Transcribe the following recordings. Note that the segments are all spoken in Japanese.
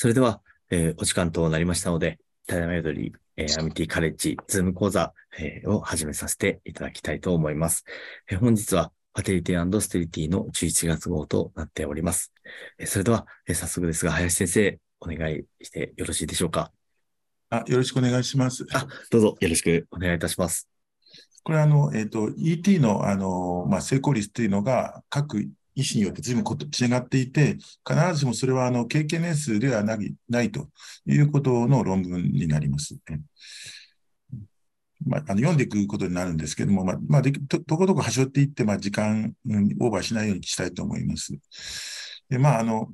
それでは、えーお時間となりましたので、ただいまより、えーアミティカレッジズーム講座、えーを始めさせていただきたいと思います。えー本日は、ファテリティステリティの11月号となっております。えーそれでは、えー早速ですが、林先生、お願いしてよろしいでしょうか？あよろしくお願いします。あ、どうぞよろしくお願いいたします。これあの、えっ、と、ET の、あの、まあ、成功率というのが、各医師によって随分違っていて、必ずしもそれは、あの、経験年数ではないないということの論文になります。まあ、あの読んでいくことになるんですけども、まあ、まあ、できどこどこ端折っていって、まあ、時間、うんオーバーしないようにしたいと思います。で、まあ、あの、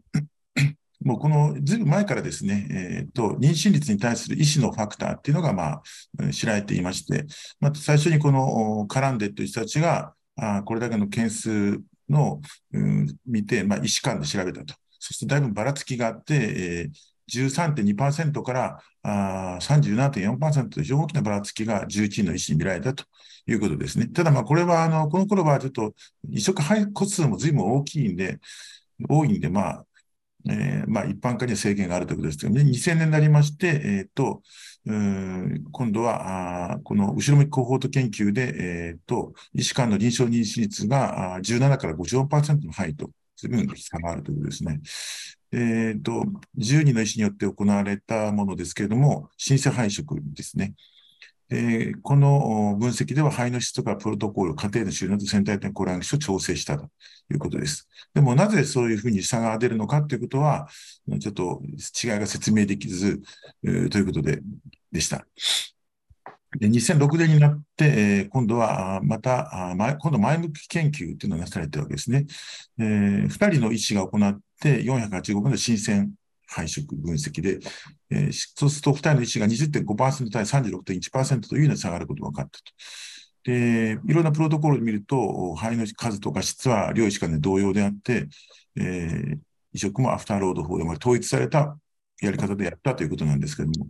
もうこのずいぶん前からですね、えーと、妊娠率に対する医師のファクターっていうのが、まあ、知られていまして、まあ、最初にこの絡んでという人たちが、あこれだけの件数の、うん、見て、まあ、医師間で調べたと。そしてだいぶばらつきがあって、えー13.2%からあー37.4%と非常に大きなばらつきが11の医師に見られたということですね。ただ、まあこれはあのこの頃はちょっと移植肺骨数も随分大きいんで、多いんで、まあ、えーまあ、一般化には制限があるということですけどね、2000年になりまして、えーと今度はこの後ろ向きコホート研究で、えーと医師間の臨床妊娠率があー17から54%の範囲と、随分差があるということですね。えーと10人の医師によって行われたものですけれども、新生配色ですね。えーこの分析では肺の質とかプロトコール、家庭の収納と全体的なコラーゲン質を調整したということです。でもなぜそういうふうに差が出るのかということは、ちょっと違いが説明できず、えーということででした。で2006年になって、えー今度はまたあ前、今度前向き研究というのがなされてるわけですね。えー、2人の医師が行って、485分の新鮮配色分析で、えーそうすると2人の医師が20.5%対36.1%というような差があることが分かったと。で、いろんなプロトコルを見ると、肺の数とか質は両医師間で同様であって、えー移植もアフターロード法で統一されたやり方でやったということなんですけれども、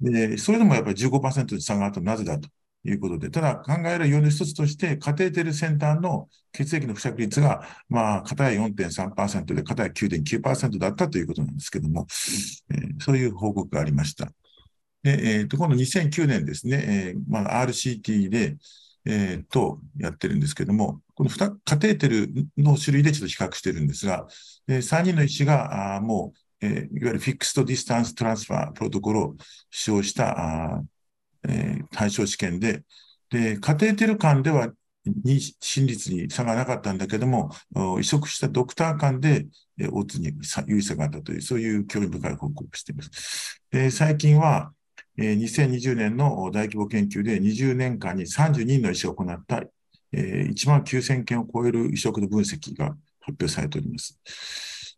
でそれでもやっぱり15%の差があったなぜだということで、ただ考える要因の一つとして、カテーテル先端の血液の付着率が、まあ、片や4.3%で、片や9.9%だったということなんですけども、えーそういう報告がありました。で、えーと今度2009年ですね、えーまあ、RCT で、えーとやってるんですけども、このカテーテルの種類でちょっと比較してるんですが、えー3人の医師があもう、えーいわゆる fixed distance transfer protocol を使用したあ、えー対照試験で、で、カテーテル間では妊娠率に差がなかったんだけども、移植したドクター間で、えーオッズに優位差があったという、そういう興味深い報告をしています。で最近は、えー2020年の大規模研究で20年間に30人の医師が行った、えー1万9000件を超える移植の分析が発表されております。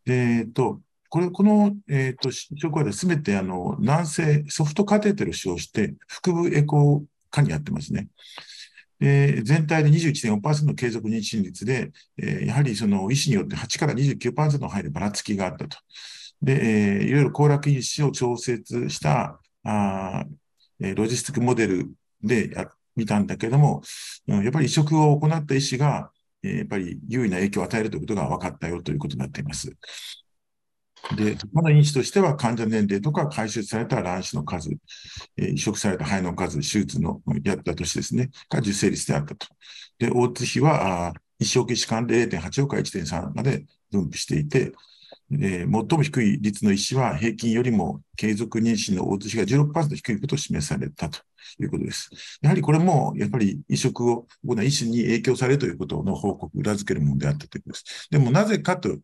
でえっと、これ、この、えっと、移植はすべて、あの、軟性ソフトカテーテルを使用して、腹部エコー化にやってますね。で全体で21.4%の継続妊娠率で、えーやはりその医師によって8から29%の範囲でばらつきがあったと。で、えーいろいろ行楽因子を調節したあ、えーロジスティックモデルでや見たんだけども、うんやっぱり移植を行った医師が、えーやっぱり優位な影響を与えるということが分かったよということになっています。で、この因子としては患者年齢とか回収された卵子の数、えー移植された肺の数、手術のやった年ですね、が受精率であったと。で、大津比は、あー一生期間で0.8から1.3まで分布していて、えー最も低い率の医師は平均よりも継続妊娠の大津比が16%低いことを示されたということです。やはりこれも、やっぱり移植を行う医師に影響されるということの報告を、裏付けるものであったということです。でもなぜかと、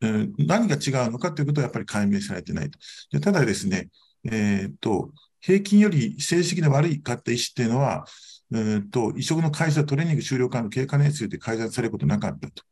何が違うのかということはやっぱり解明されてないと。でただですね、えーと、平均より成績の悪いかった医師っていうのは、えーと、移植の回数はトレーニング終了間の経過年数で改ざんされることなかったと。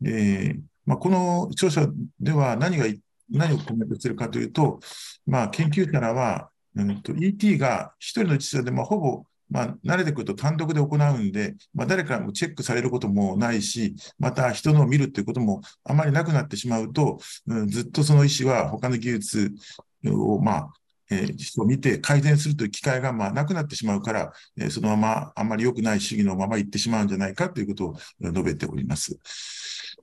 でまあ、この著者では何が、何をコメントするかというと、まあ、研究者らは、うんと、ET が一人の実際で、まあ、ほぼ、まあ、慣れてくると単独で行うんで、まあ、誰からもチェックされることもないし、また人のを見るということもあまりなくなってしまうと、うんずっとその医師は他の技術を、まあ、えーを見て改善するという機会がまあなくなってしまうから、えーそのままあまり良くない主義のまま行ってしまうんじゃないかということを述べております。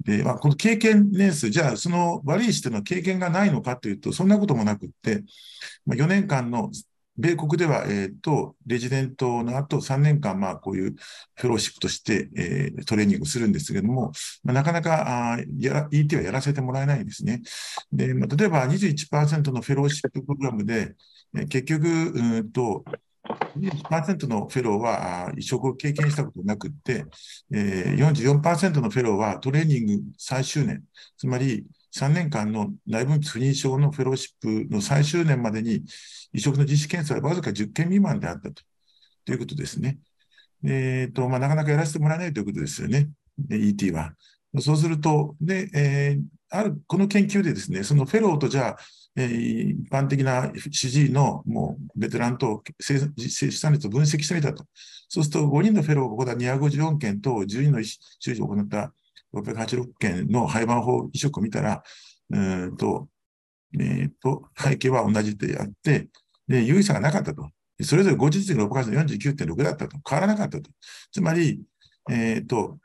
で、まあ、この経験年数、じゃあ、その悪い人の経験がないのかというと、そんなこともなくって、まあ、4年間の米国では、えっ、ー、と、レジデントの後3年間、まあ、こういうフェローシップとして、えー、トレーニングするんですけれども、まあ、なかなかあやら ET はやらせてもらえないんですね。で、まあ、例えば21%のフェローシッププログラムで、えー、結局、うんと、21%のフェローは移植を経験したことなくって、えー、44%のフェローはトレーニング最終年、つまり3年間の内分泌不妊症のフェローシップの最終年までに移植の実施件数はわずか10件未満であったとということですね。えーとまあ、なかなかやらせてもらえないということですよね、ET は。そうすると、でえー、あるこの研究でですね、そのフェローとじゃあ、えー、一般的な主治医のもうベテランと生産率を分析してみたと。そうすると、5人のフェローが行った254件と10人の主治を行った686件の廃盤法移植を見たら、うんと、えー、と、背景は同じであって、で、有意差がなかったと。それぞれ後日の6月の49.6だったと。変わらなかったと。つまり、え、ー、と、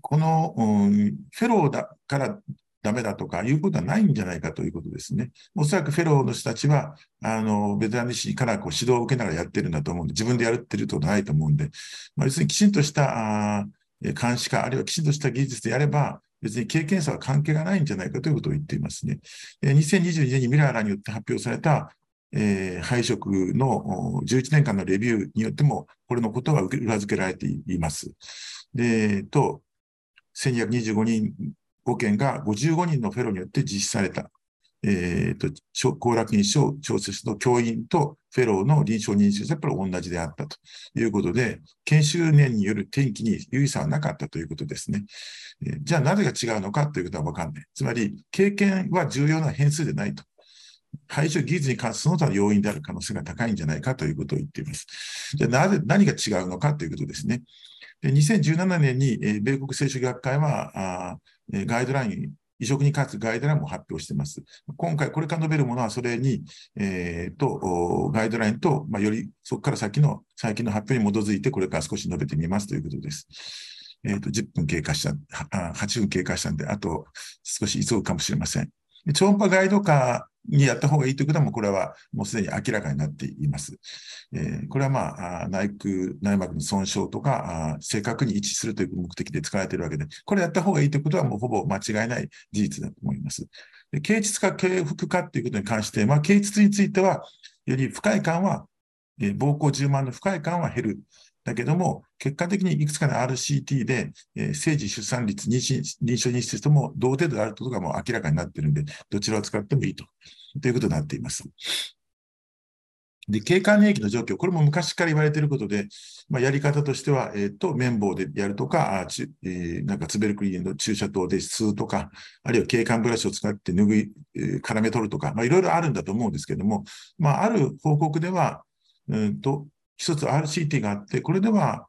この、うん、フェローだからダメだとかいうことはないんじゃないかということですね。おそらくフェローの人たちは、あの、ベテラン医師からこう指導を受けながらやってるんだと思うんで、自分でやるってることないと思うんで、まあ、要するにきちんとしたあ監視か、あるいはきちんとした技術でやれば、別に経験差は関係がないんじゃないかということを言っていますね。2022年にミラーラによって発表された、えー、配色の11年間のレビューによっても、これのことは裏付けられています。で、と、1225人、5件が55人のフェロによって実施された。えーと、行楽認証調節の教員とフェローの臨床認証はやっぱり同じであったということで、研修年による転機に有意差はなかったということですね。えー、じゃあなぜが違うのかということは分かんない。つまり、経験は重要な変数でないと。排除技術に関するその他の要因である可能性が高いんじゃないかということを言っています。じゃあなぜ、何が違うのかということですね。で2017年に、えー、米国聖書学会はあ、えー、ガイドライン移植に関するガイドラインも発表しています。今回、これから述べるものは、それに、えー、と、ガイドラインと、まあ、よりそこから先の最近の発表に基づいて、これから少し述べてみますということです。えっ、ー、と、10分経過した、8分経過したんで、あと少し急ぐかもしれません。超音波ガイドカーにやった方がいいということは、もうこれはもうすでに明らかになっています。えー、これはまあ、内腔内膜の損傷とかあ、正確に位置するという目的で使われているわけで、これやった方がいいということはもうほぼ間違いない事実だと思います。で形質か経腹かということに関して、まあ、形質については、より不快感は、えー、膀胱充満の不快感は減る。だけども、結果的にいくつかの RCT で、えー、生児出産率、妊娠、臨床妊娠とも同程度であることがもう明らかになっているので、どちらを使ってもいいとということになっています。で、経管免疫の状況、これも昔から言われていることで、まあ、やり方としては、えっ、ー、と、綿棒でやるとか、あちえー、なんかツベルクリーンの注射等で吸うとか、あるいは経管ブラシを使って拭い、えー、絡め取るとか、まあ、いろいろあるんだと思うんですけども、まあ、ある報告では、うんと、一つ RCT があって、これでは、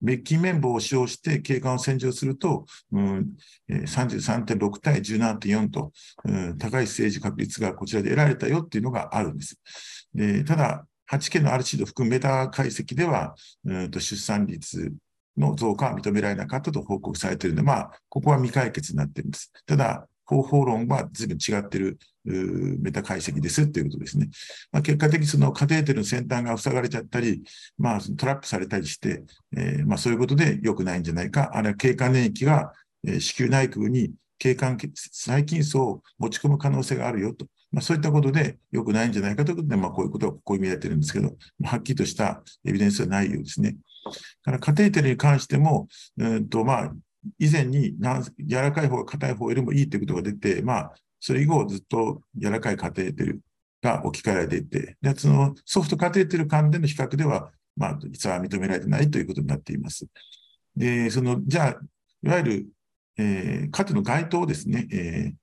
メッキ綿棒を使用して景観を洗浄すると、うん、33.6対17.4と、うん、高い政治確率がこちらで得られたよっていうのがあるんです。でただ、8件の RC ド含むメタ解析では、うんと出産率の増加は認められなかったと報告されているので、まあ、ここは未解決になっているんです。ただ、方法論は随分違ってるメタ解析ですっていうことですね。まあ、結果的にそのカテーテルの先端が塞がれちゃったり、まあ、トラップされたりして、えー、まあ、そういうことで良くないんじゃないか、あるいは経管粘液が、え、子宮内腔に経管細菌層を持ち込む可能性があるよと。まあ、そういったことで良くないんじゃないかということで、まあ、こういうことがここに見られてるんですけど、はっきりとしたエビデンスはないようですね。からカテーテルに関しても、うんとまあ、以前に柔らかい方が硬い方よりもいいということが出て、まあ、それ以後ずっと柔らかいカテーテルが置き換えられていて、でそのソフトカテーテル間での比較では、まあ、実は認められてないということになっています。で、その、じゃあ、いわゆる、えー、カテの該当ですね、えー、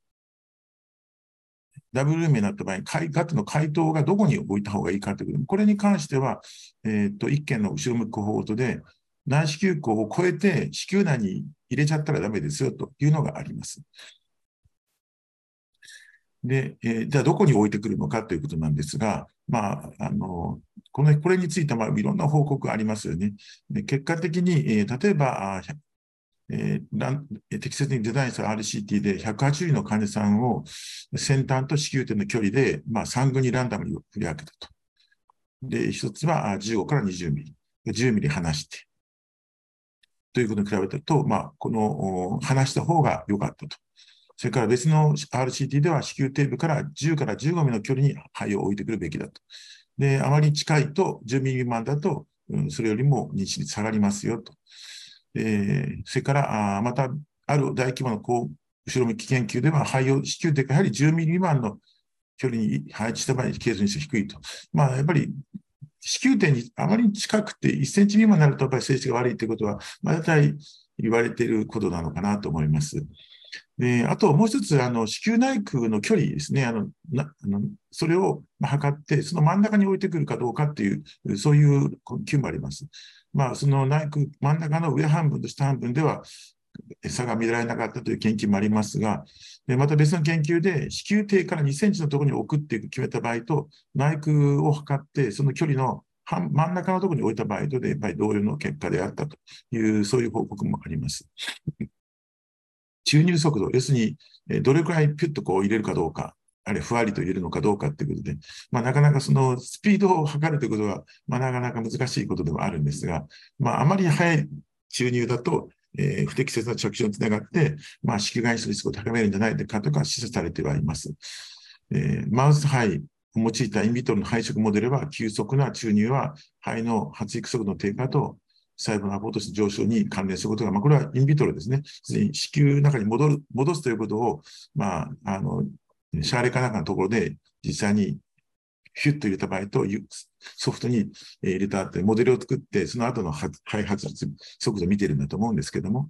ダブルルームになった場合に、ガテの回答がどこに置いた方がいいかということ、これに関しては、えっ、ー、と、一件の後ろ向く法とで、内子宮口を超えて子宮内に入れちゃったらダメですよというのがあります。で、えー、じゃあどこに置いてくるのかということなんですが、まあ、あの、この、これについては、いろんな報告ありますよね。で結果的に、えー、例えば、えー、適切にデザインした RCT で180人の患者さんを先端と子宮点の距離で、まあ、3群にランダムに振り分けたと。で、一つは15から20ミリ、10ミリ離して、ということに比べると、まあ、この離した方が良かったと。それから別の RCT では子宮底部から10から15ミリの距離に肺を置いてくるべきだと。で、あまり近いと10ミリ未満だと、うん、それよりも認知率下がりますよと。えー、それから、あまた、ある大規模の後ろ向き研究では、肺を子宮底やはり10ミリ未満の距離に配置した場合、ケースにして低いと。まあ、やっぱり子宮点にあまり近くて1センチ未満になると、やっぱり性質が悪いということは、まあ、大体言われていることなのかなと思います。で、あともう一つ、あの、子宮内腔の距離ですね。あの、なあのそれを測って、その真ん中に置いてくるかどうかっていう、そういう研究もあります。まあ、その内腔、真ん中の上半分と下半分では、差が見られなかったという研究もありますが、また別の研究で、子宮底から2センチのところに置くって決めた場合と、内腔を測って、その距離の真ん中のところに置いた場合とで、やっぱり同様の結果であったという、そういう報告もあります。注入速度、要するに、どれくらいピュッとこう入れるかどうか、あるいはふわりと入れるのかどうかということで、まあ、なかなかそのスピードを測るということは、まあ、なかなか難しいことではあるんですが、まあ、あまり速い注入だと、えー、不適切な着床につながって、まあ、子宮外出リスクを高めるんじゃないかとか示唆されてはいます。えー、マウス肺を用いたインビトロの配色モデルは、急速な注入は肺の発育速度の低下と細胞のアポート質上昇に関連することが、まあ、これはインビトロですね。子宮の中に戻る、戻すということを、まあ、あの、シャーレかなんかのところで実際にヒュッと入れた場合と、ソフトに入れたってモデルを作って、その後の開発速度を見てるんだと思うんですけども、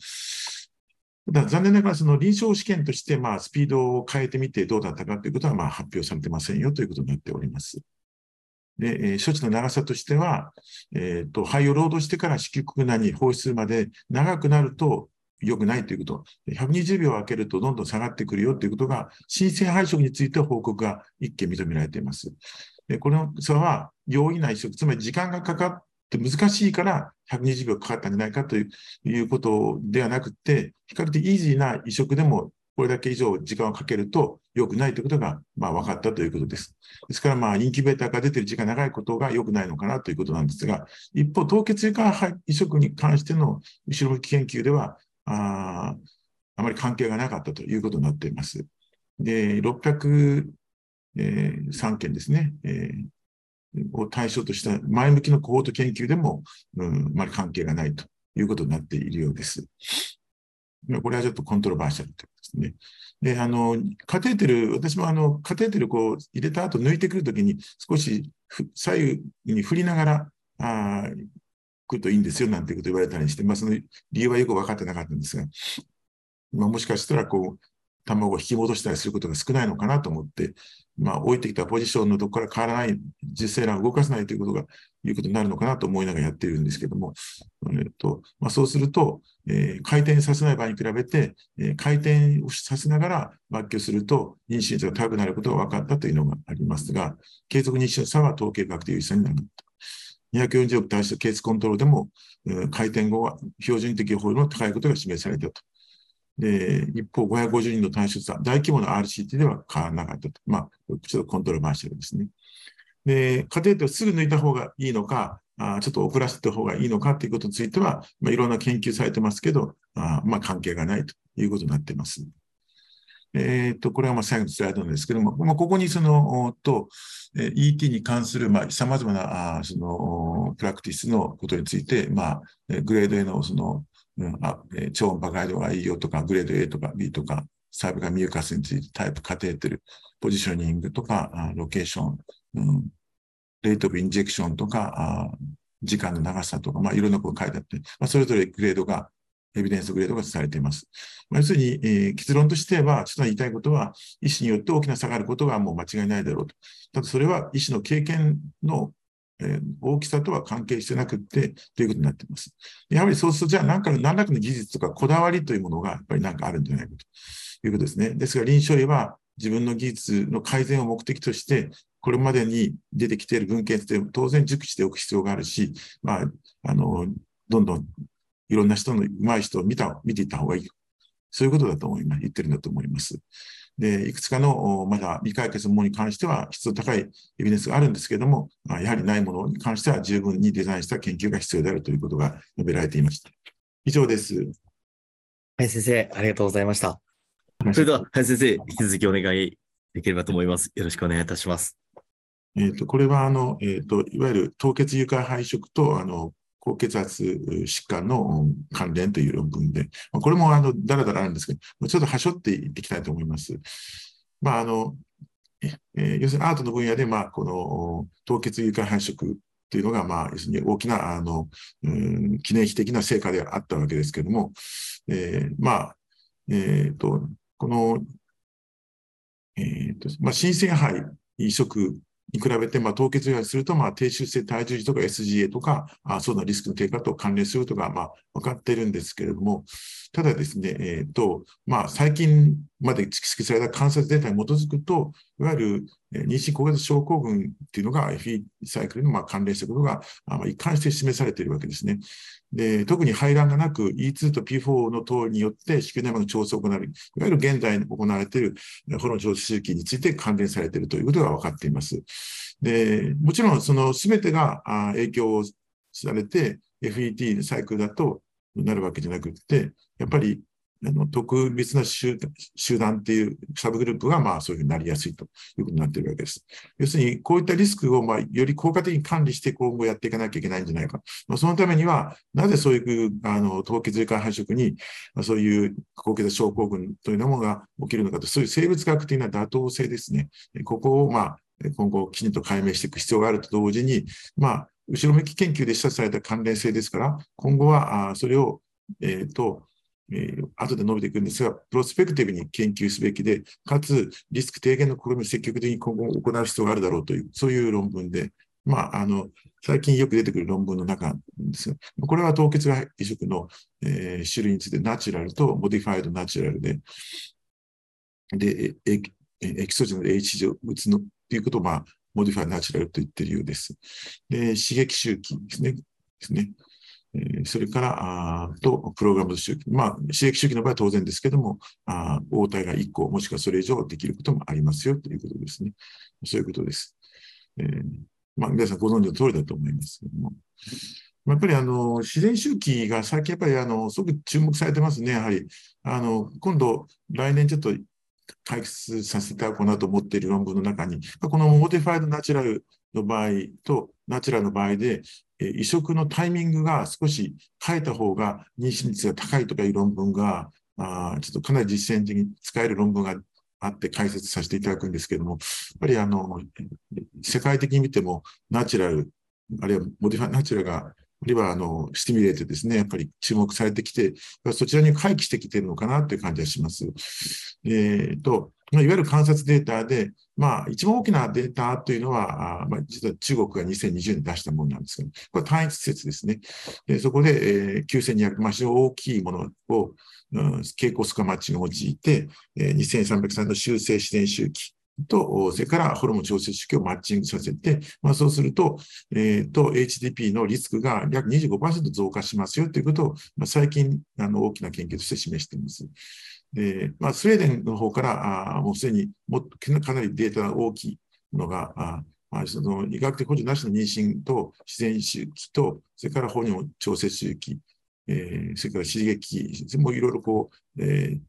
ただ残念ながらその臨床試験として、まあ、スピードを変えてみてどうだったかということは、まあ、発表されてませんよということになっております。で、えー、処置の長さとしては、えっ、ー、と、肺を労働してから子宮腔内に放出するまで長くなると良くないということ。120秒空けるとどんどん下がってくるよということが、新生配色について報告が一件認められています。でこの差は容易な移植、つまり時間がかかって難しいから120秒かかったんじゃないかということではなくて、比較的イージーな移植でもこれだけ以上時間をかけると良くないということが、まあ、分かったということです。ですから、まあ、インキュベーターが出ている時間が長いことが良くないのかなということなんですが、一方、凍結性化移植に関しての後ろ向き研究では、ああまり関係がなかったということになっています。で、600えー、3件ですね、えー、を対象とした前向きのコホート研究でも、うん、まり関係がないということになっているようです。これはちょっとコントロバーシャルということですね。で、あの、カテーテル、私もあの、カテーテルこう入れた後抜いてくるときに少し左右に振りながら、あ来るといいんですよなんてこと言われたりして、まあその理由はよく分かってなかったんですが、まあ、もしかしたらこう、卵を引き戻したりすることが少ないのかなと思って、まあ、置いてきたポジションのとこから変わらない、実際欄を動かさないということが、いうことになるのかなと思いながらやっているんですけども、えっとまあ、そうすると、えー、回転させない場合に比べて、えー、回転をさせながら抜去すると、妊娠率が高くなることが分かったというのがありますが、継続妊娠差は統計学的有差になる。240億対してケースコントロールでも、えー、回転後は標準的法の高いことが示されたと。で、一方、550人の単出差、大規模な RCT では変わらなかったと。まあ、ちょっとコントロバーシャルですね。で、家庭とすぐ抜いた方がいいのか、あちょっと遅らせた方がいいのかということについては、まあ、いろんな研究されてますけど、あまあ、関係がないということになっています。えっ、ー、と、これはまあ最後のスライドなんですけども、まあ、ここにその、と、ET に関する、まあ、様々な、あその、プラクティスのことについて、まあ、グレードへの、その、うん、あえー、超音波ガイドがいいよとか、グレード A とか B とか、サーブがミューカスについてタイプ、カテーテル、ポジショニングとか、あロケーション、うん、レートオブインジェクションとか、あ時間の長さとか、まあ、いろんなことが書いてあって、まあ、それぞれグレードが、エビデンスグレードがされています。まあ、要するに、えー、結論としては、ちょっと言いたいことは、医師によって大きな差があることはもう間違いないだろうと。ただそれは医師の経験のえー、大きさとは関係してなくてということになっています。やはりそうすると、じゃあ何かの何らかの技術とかこだわりというものがやっぱりなんかあるんじゃないかということですね。ですが臨床医は自分の技術の改善を目的として、これまでに出てきている文献って当然熟知しておく必要があるし、まあ、あの、どんどんいろんな人の上手い人を見た、見ていった方がいい。そういうことだと思います。言ってるんだと思います。で、いくつかのまだ未解決のものに関しては質の高いエビデンスがあるんですけれども、やはりないものに関しては十分にデザインした研究が必要であるということが述べられていました。以上です。はい、先生、ありがとうございました。それでは、はい、先生、引き続きお願いできればと思います。よろしくお願いいたします。えっ、ー、と、これは、あの、えっ、ー、と、いわゆる凍結誘拐配色と、あの、高血圧疾患の関連という論文で、これもあのだらだらあるんですけど、ちょっとはしょっていきたいと思います。まあ、あのえー、要するにアートの分野で、まあ、この凍結誘拐繁殖というのが、まあ、要するに大きなあの、うん、記念碑的な成果であったわけですけれども、えー、まあ、えっ、ー、と、この、えっ、ー、と、まあ、新鮮肺移植に比べて、まあ、凍結をすると、まあ、低周性体重児とか SGA とか、あそうなリスクの低下と関連するとか、まあ、分かってるんですけれども、ただですね、えっ、ー、と、まあ、最近まで蓄積された観察データに基づくと、いわゆる妊娠高血症候群っていうのが FE サイクルにま関連したことが、一貫して示されているわけですね。で特に排卵がなく E2 と P4 の等によって子宮内膜の調整を行う、いわゆる現在行われているホロン調整周期について関連されているということが分かっています。でもちろん、その全てが影響されて FET サイクルだとなるわけじゃなくて、やっぱりあの特別な集団っていうサブグループがまあそういうふうになりやすいということになっているわけです。要するに、こういったリスクをまあより効果的に管理して今後やっていかなきゃいけないんじゃないか。まあ、そのためには、なぜそういうあの凍結霊感繁殖に、まあ、そういう高血圧症候群というものが起きるのかと、そういう生物学的な妥当性ですね。ここをまあ今後きちんと解明していく必要があると同時に、まあ、後ろ向き研究で示唆された関連性ですから、今後はあそれを、えっ、ー、と、えー、後で伸びていくんですが、 prospective に研究すべきで、かつリスク低減の試みを積極的に今後行う必要があるだろうという、そういう論文で、まあ、あの、最近よく出てくる論文の中ですが、これは凍結胚移植の、えー、種類について natural と modified natural で、で、エエキソジンの H 上打つのっていうことを、まあ、 modified natural と言っているようです。で、刺激周期ですね。ですね。それから、あと、プログラム周期。まあ、刺激周期の場合は当然ですけども、あ黄体が1個、もしくはそれ以上できることもありますよということですね。そういうことです。えー、まあ、皆さんご存知の通りだと思いますけども。やっぱりあの自然周期が最近やっぱりあのすごく注目されてますね、やはり。あの今度、来年ちょっと解説させていただこうなと思っている論文の中に、この modified naturalの場合とナチュラルの場合で、え移植のタイミングが少し変えた方が妊娠率が高いとかいう論文が、あちょっとかなり実践的に使える論文があって解説させていただくんですけども、やっぱりあの、世界的に見てもナチュラル、あるいはモディファナチュラルが、あるいはあの、スティミュレートですね、やっぱり注目されてきて、そちらに回帰してきてるのかなという感じがします。えっ、ー、と、いわゆる観察データで、まあ、一番大きなデータというのは、まあ、実は中国が2020年出したものなんですけど、これ単一説ですね。でそこで、えー、9200万種大きいものを、うん、蛍光スカマッチが用いて、えー、2303の修正自然周期と、それからホルモン調節周期をマッチングさせて、まあ、そうすると、えー、と、HDP のリスクが約25%増加しますよということを、まあ、最近あの大きな研究として示しています。で、まあ、スウェーデンの方からあもうすでにもかなりデータが大きいのが、あまあ、その医学的補助なしの妊娠と自然周期と、それからホルモン調節周期、えー、それから刺激、もいろいろこう、えー、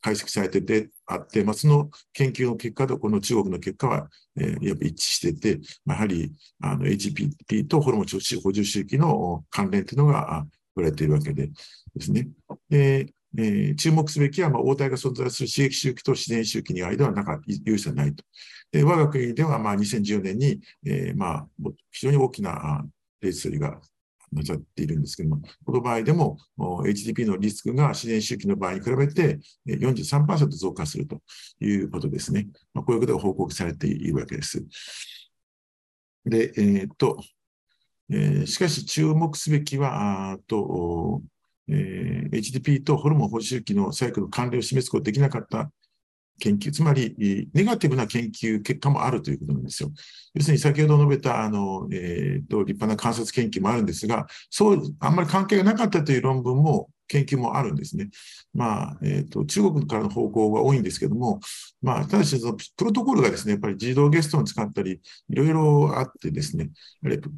解析されててあって、まあ、その研究の結果とこの中国の結果は、えー、やっぱ一致してて、まあやはりあの HPT とホルモン調子補充周期の関連というのが言われているわけでですね。でえー、注目すべきは、まあ、応対が存在する刺激周期と自然周期に間はなか有志はないと。で我が国では、まあ、2014年に、えー、まあ、非常に大きなレース処理がなさっているんですけども、この場合でも HDP のリスクが自然周期の場合に比べて43%増加するということですね。まあ、こういうことが報告されているわけです。で、えー、っと、えー、しかし注目すべきは、あとえー、HDP とホルモン補充器のサイクルの関連を示すことができなかった研究、つまり、ネガティブな研究結果もあるということなんですよ。要するに先ほど述べた、あの、え、ー、と、立派な観察研究もあるんですが、そう、あんまり関係がなかったという論文も研究もあるんですね。まあ、えっ、ー、と、中国からの方向が多いんですけども、まあ、ただし、そのプロトコルがですね、やっぱり自動ゲストを使ったり、いろいろあってですね、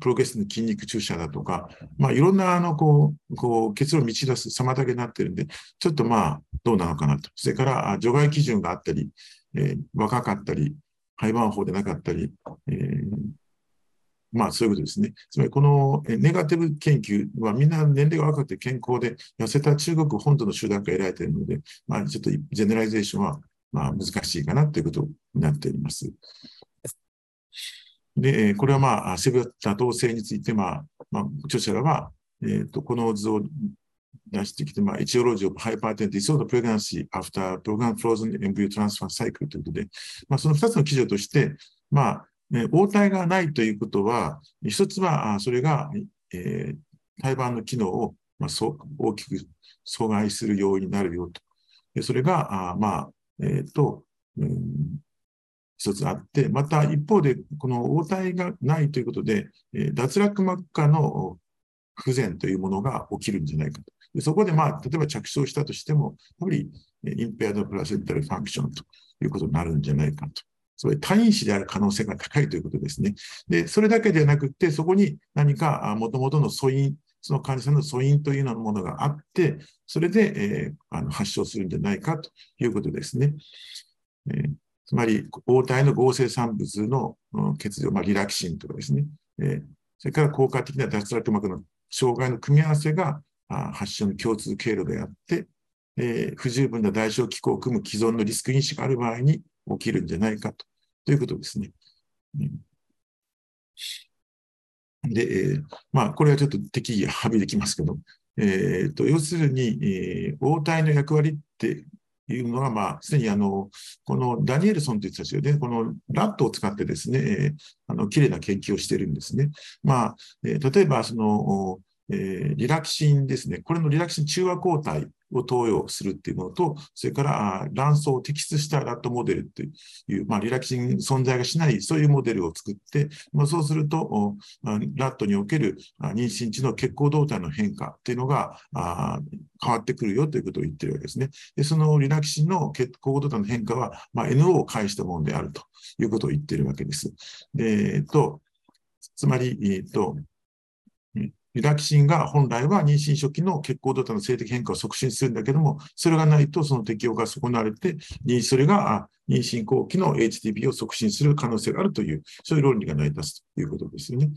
プロゲストの筋肉注射だとか、まあ、いろんな、あの、こう、こう、結論を導き出す妨げになってるんで、ちょっとまあ、どうなのかなと。それから、除外基準があったり、えー、若かったり、廃盤法でなかったり、えー、まあそういうことですね。つまりこのネガティブ研究はみんな年齢が若くて健康で痩せた中国本土の集団から得られているので、まあちょっと generalization はまあ難しいかなということになっております。で、これはまあ、生物妥当性について、まあ、まあ、著者らは、えっ、ー、と、この図を出してきて、まあ、 etiology of hypertensive disorder pregnancy、after programmed frozen embryo transfer cycle ということで、まあ、その2つの機序として、まあ、黄体がないということは、一つは、それが、えー、胎盤の機能を、まあ、そう大きく阻害する要因になるよと。それが、あまあ、えっ、ー、と、うん、一つあって、また一方で、この応対がないということで、えー、脱落膜下の不全というものが起きるんじゃないかと。でそこで、まあ、例えば着床したとしても、やはり、インペアドプラセンタルファンクションということになるんじゃないかと。それ単因子である可能性が高いということですね。で、それだけではなくて、そこに何かもともとの素因、その患者さんの素因というようなものがあって、それで、えー、あの発症するんじゃないかということですね。えー、つまり、応体の合成産物の欠如、まあ、リラキシンとかですね、えー、それから効果的な脱落膜の障害の組み合わせがあ発症の共通経路であって、えー、不十分な代償機構を組む既存のリスク因子がある場合に、起きるんじゃないかとということですね。で、えー、まあ、これはちょっと適宜はみできますけど、えーと、要するに、えー、応対の役割っていうのは、まあ、すでにあの、このダニエルソンという人たちがね、このラットを使ってですね、えー、あの、綺麗な研究をしているんですね。まあ、えー、例えば、その、えー、リラキシンですね。これのリラキシン中和抗体を投与するっていうものと、それから卵巣を摘出したラットモデルっていう、まあ、リラキシン存在がしない、そういうモデルを作って、まあ、そうすると、ラットにおける妊娠時の血行動態の変化っていうのがあ変わってくるよということを言ってるわけですね。でそのリラキシンの血行動態の変化は、まあ、NO を介したものであるということを言ってるわけです。でえっと、つまり、えっと、リラキシンが本来は妊娠初期の血行動態の性的変化を促進するんだけども、それがないとその適用が損なわれて、それが妊娠後期の HTP を促進する可能性があるという、そういう論理が成り立つということですよね。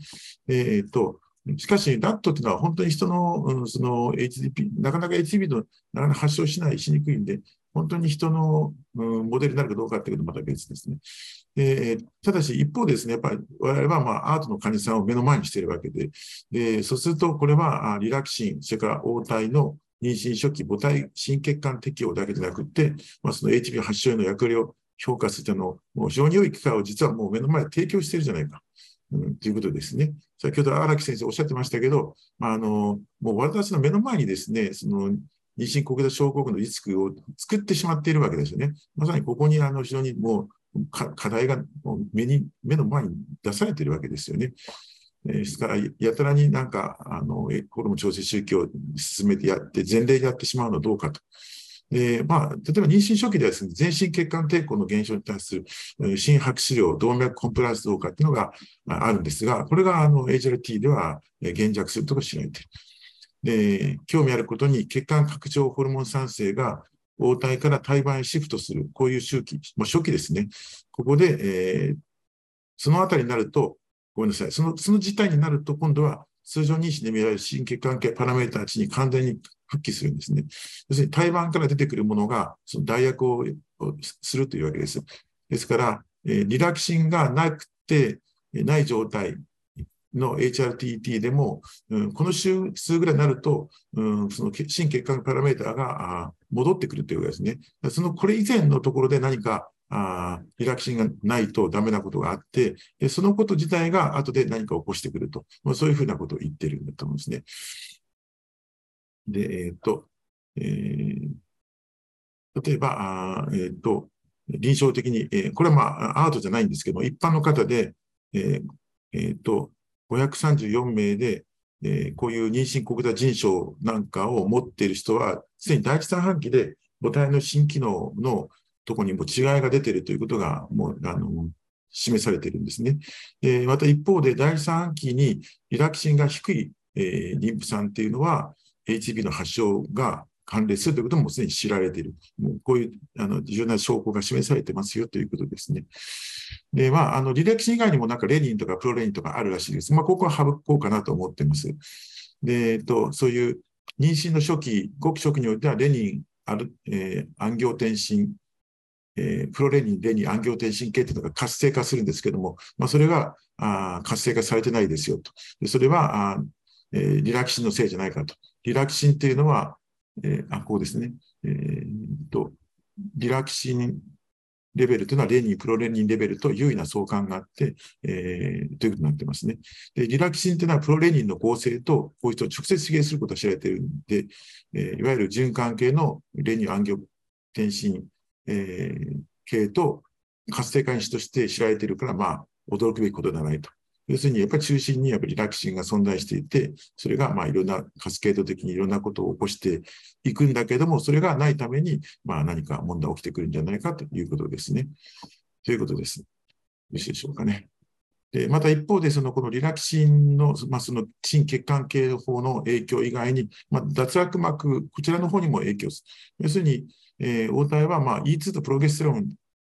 えー、としかし、ダットっていうのは本当に人の、その HTP、なかなか HTP のなかなか発症しない、しにくいんで、本当に人の、うん、モデルになるかどうかっていうことはまた別ですね。えー、ただし、一方ですね、やっぱり我々はまあアートの患者さんを目の前にしているわけで、でそうすると、これはリラキシン、それから応体の妊娠初期母体心血管適応だけでなくて、まあ、その HB 発症への役割を評価するためのも非常に良い機会を実はもう目の前で提供しているじゃないか。うん、ということですね。先ほど荒木先生おっしゃってましたけど、まあ、あのもう私の目の前にですね、その妊娠国土症候群のリスクを作ってしまっているわけですよね。まさにここにあの非常にもう課題が目に目の前に出されているわけですよね。ですから、やたらになんか、あの、ホルモン調整宗教を進めてやって、前例でやってしまうのはどうかと。で、まあ、例えば妊娠初期ではですね、全身血管抵抗の減少に対する心拍治療、動脈コンプライアンス増加っていうのがあるんですが、これがあの HRT では減弱するとか知られている。で、興味あることに血管拡張ホルモン産生が応体から胎盤へシフトする、こういう周期、まあ、初期ですね。ここで、えー、そのあたりになると、ごめんなさい、その、その事態になると、今度は通常妊娠で見られる心血管系パラメータ値に完全に復帰するんですね。要するに胎盤から出てくるものが、その代役をするというわけです。ですから、えー、リラキシンがなくて、ない状態の HRTT でも、うん、この週数ぐらいになると、うん、その心血管パラメーターが戻ってくるというわけですね。そのこれ以前のところで何かあリラクシンがないとダメなことがあってで、そのこと自体が後で何か起こしてくると、まあ、そういうふうなことを言ってるんだと思うんですね。で、えっ、と、えー、例えば、あえっ、と、臨床的に、えー、これはまあアートじゃないんですけども、一般の方で、えーえー、と534名で、えー、こういう妊娠国座腎症なんかを持っている人は、すでに第一三半期で母体の新機能のところにも違いが出ているということが、もう、あの、示されているんですね。でまた一方で、第三半期にリラキシンが低い、えー、妊婦さんっていうのは、HB の発症が関連するということもすでに知られている。もうこういうあの重要な証拠が示されてますよということですね。で、まあ、あの、履歴史以外にもなんかレニンとかプロレニンとかあるらしいです。まあ、ここは省こうかなと思ってます。で、えっと、そういう妊娠の初期、ごく初期においてはレニン、ある、えー、暗行転身、えー、プロレニン、レニン、暗行転身系っていうのが活性化するんですけども、まあ、それがあ活性化されてないですよと。でそれはあ、えー、リラキシンのせいじゃないかと。リラキシンっていうのは、えー、あ、こうですね。えー、と、リラキシンレベルというのはレニン、プロレニンレベルと優位な相関があって、えー、ということになってますね。で、リラキシンというのはプロレニンの合成と、こういう人を直接刺激することが知られているんで、えー、いわゆる循環系のレニン暗行転身、えー、系と活性化因子として知られているから、まあ、驚くべきことではないと。要するに、やっぱり中心にやっぱりラキシンが存在していて、それがまあいろんなカスケード的にいろんなことを起こしていくんだけども、それがないために、まあ何か問題起きてくるんじゃないかということですね。ということです。よろしいでしょうかね。でまた一方で、そのこのリラキシンの、まあ、その心血管系の方の影響以外に、まあ、脱落膜、こちらの方にも影響する。要するに、えー、応体はまあ E2 とプロゲステロン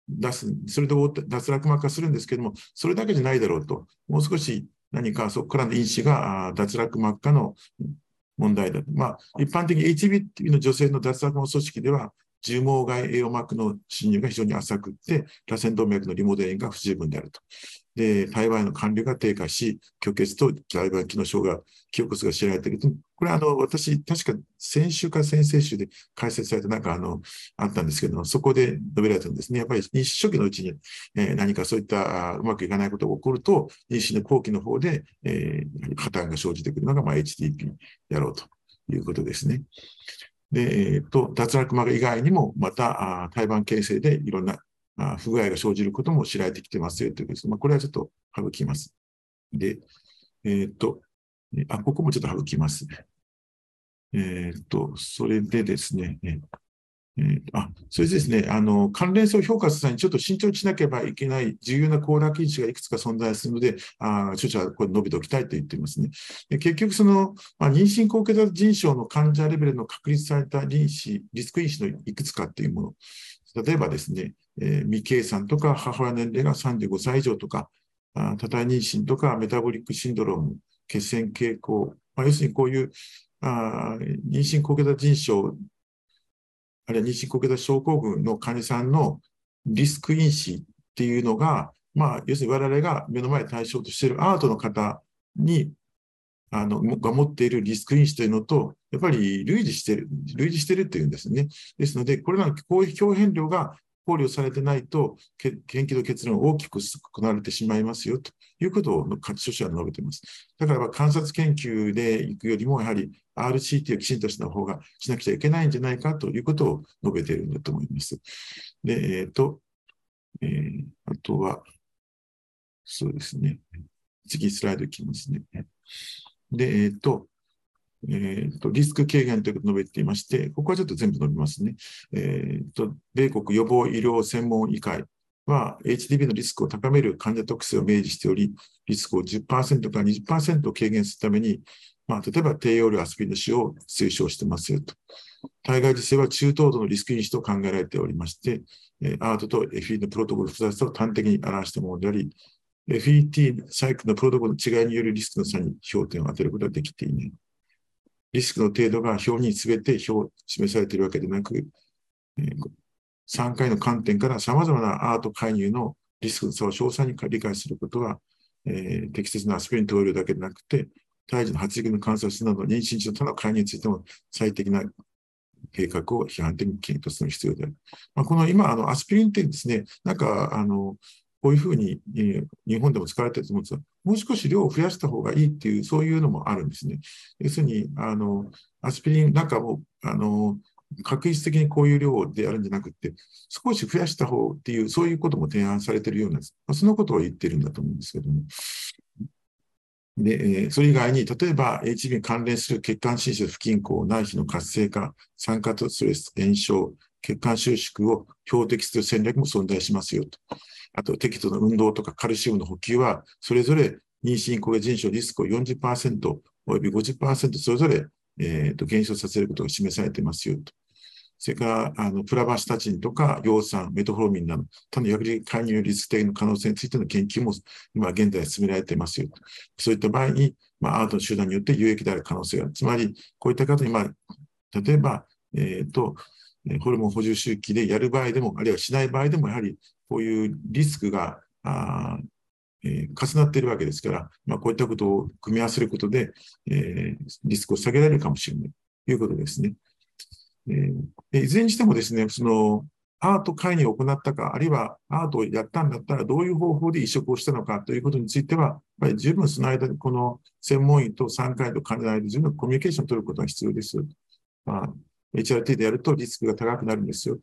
出す、それで脱落膜化するんですけども、それだけじゃないだろうと、もう少し何かそこからの因子が脱落膜化の問題だと。まあ、一般的に HB の女性の脱落の組織では、重毛外栄養膜の侵入が非常に浅くって、螺旋動脈のリモデリンが不十分であると。で、体外の管理が低下し、虚血と体外機能症が、記憶が知られていると。これあの、私、確か先週か先々週で解説されたなんかあの、あったんですけども、そこで述べられたんですね。やっぱり妊娠初期のうちに、えー、何かそういったうまくいかないことが起こると、妊娠の後期の方で、えー、破綻が生じてくるのが、まあ、HTP であろうということですね。で、えっ、ー、と、脱落膜以外にも、また、あ胎盤形成でいろんな不具合が生じることも知られてきてますよということです。まあ、これはちょっと省きます。で、えっ、と、あ、ここもちょっと省きます。えっ、と、それでですね、えー、あ、それでですね、あの、関連性を評価する際にちょっと慎重にしなければいけない重要なコーラ因子がいくつか存在するので、あ著者はこれ述べておきたいと言っていますね。で結局、その、まあ、妊娠高血圧腎症の患者レベルの確立された因子、リスク因子のいくつかっていうもの。例えばですね、えー、未計算とか母親年齢が35歳以上とか、あ多体妊娠とかメタボリックシンドローム、血栓傾向、まあ、要するにこういうあ妊娠高血圧腎症あるいは妊娠高血圧症候群の患者さんのリスク因子っていうのが、まあ、要するに我々が目の前対象としているアートの方に、あの、が持っているリスク因子というのと、やっぱり類似してる、類似してるっていうんですね。ですので、これらのういう表現量が考慮されてないと、研究の結論を大きく含まれてしまいますよということを著者は述べています。だから観察研究で行くよりも、やはり RCT をきちんとした方がしなくちゃいけないんじゃないかということを述べているんだと思います。で、えっ、ー、と、えー、あとは、そうですね。次スライドいきますね。で、えっ、ー、と、えーと、リスク軽減ということを述べていまして、ここはちょっと全部述べますね。えーと、米国予防医療専門医会は HDB のリスクを高める患者特性を明示しており、リスクを10%から20%軽減するために、まあ、例えば低用量アスピリンの使用を推奨してますよと。体外受精は中等度のリスク因子と考えられておりまして、アートと FE のプロトコル複雑さを端的に表したものであり、FET サイクルのプロトコルの違いによるリスクの差に焦点を当てることはできていない。リスクの程度が表に全て表示されているわけでなく、えー、3回の観点から様々なアート介入のリスクの差を詳細に理解することは、えー、適切なアスピリン投与だけでなくて、胎児の発育の観察など、妊娠中の他の介入についても最適な計画を批判的に検討する必要である。まあ、この今、あのアスピリンってですね、なんか、あの、こういうふうに、えー、日本でも使われていると思うんですが、もう少し量を増やした方がいいっていう、そういうのもあるんですね。要するに、あの、アスピリンなんかも、あの、確実的にこういう量でやるんじゃなくて、少し増やした方っていう、そういうことも提案されてるようなんです。まあ、そのことを言ってるんだと思うんですけども。で、えそれ以外に、例えば HB に関連する血管侵襲不均衡、内皮の活性化、酸化とストレス、炎症、血管収縮を標的する戦略も存在しますよと。あと、適度な運動とかカルシウムの補給は、それぞれ妊娠高齢腎症リスクを40%および50%それぞれ、えーと、減少させることが示されていますよと。それから、あのプラバスタチンとか、葉酸、メトフォロミンなど、他の薬理介入リスク的の可能性についての研究も今現在進められていますよと。そういった場合に、まあ、アートの集団によって有益である可能性がある。つまり、こういった方に、まあ、例えば、えっ、ー、と、ホルモン補充周期でやる場合でも、あるいはしない場合でも、やはりこういうリスクが、あえー、重なっているわけですから、まあ、こういったことを組み合わせることで、えー、リスクを下げられるかもしれないということですね。えー、いずれにしてもですね、そのアート会議を行ったか、あるいはアートをやったんだったら、どういう方法で移植をしたのかということについては、やっぱり十分その間に、この専門医と産科医と患者の間で十分コミュニケーションを取ることが必要です。まあ、HRT でやるとリスクが高くなるんですよ。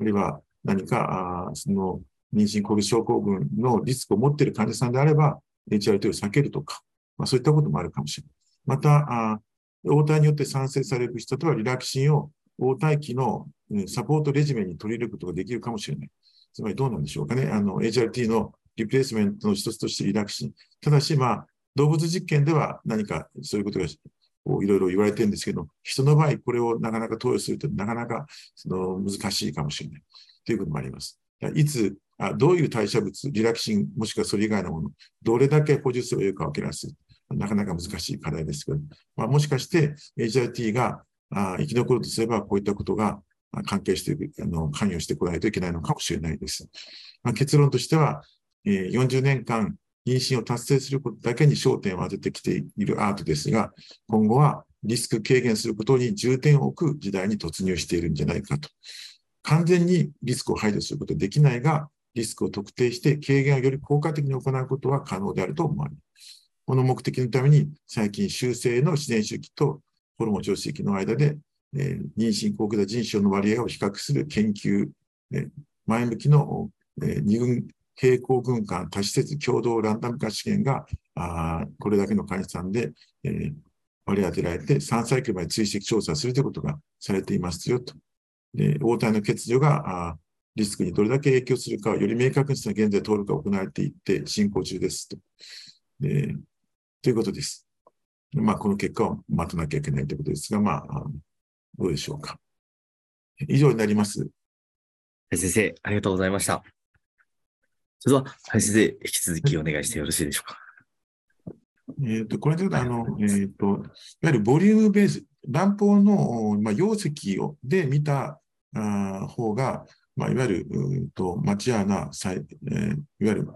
あるいは何か、その妊娠後遺症候群のリスクを持っている患者さんであれば、HRT を避けるとか、まあ、そういったこともあるかもしれない。また、応対によって産生される物質、例えばリラキシンを応対期のサポートレジメに取り入れることができるかもしれない。つまりどうなんでしょうかね。あの、HRT のリプレイスメントの一つとしてリラキシン。ただし、まあ、動物実験では何かそういうことがいろいろ言われてるんですけど、人の場合、これをなかなか投与するとなかなかその難しいかもしれないということもあります。いつあ、どういう代謝物、リラキシン、もしくはそれ以外のもの、どれだけ補充すればいいか分けらす。なかなか難しい課題ですけど、まあ、もしかして HRT があ生き残るとすれば、こういったことが関係してあの、関与してこないといけないのかもしれないです。まあ、結論としては、えー、40年間妊娠を達成することだけに焦点を当ててきているアートですが、今後はリスク軽減することに重点を置く時代に突入しているんじゃないかと。完全にリスクを排除することはできないが、リスクを特定して軽減をより効果的に行うことは可能であると思われる。この目的のために、最近修正の自然周期とホルモン調子期の間で、えー、妊娠高血圧腎症の割合を比較する研究、えー、前向きの、えー、二群平行軍艦多施設共同ランダム化試験が、あこれだけの患者さんで、えー、割り当てられて3歳期まで追跡調査するということがされていますよと。で、応体の欠如があリスクにどれだけ影響するか、より明確にした現在登録が行われていって進行中ですと。でということです。まあ、この結果を待たなきゃいけないということですが、まあ、どうでしょうか。以上になります。先生、ありがとうございました。それでは、林先生、引き続きお願いしてよろしいでしょうか。えっ、ー、と、これであの、えっ、ー、と、いわゆるボリュームベース、卵胞の、まあ、容積をで見たあ方が、まあ、いわゆる、うんと、マチアーナ、えー、いわゆる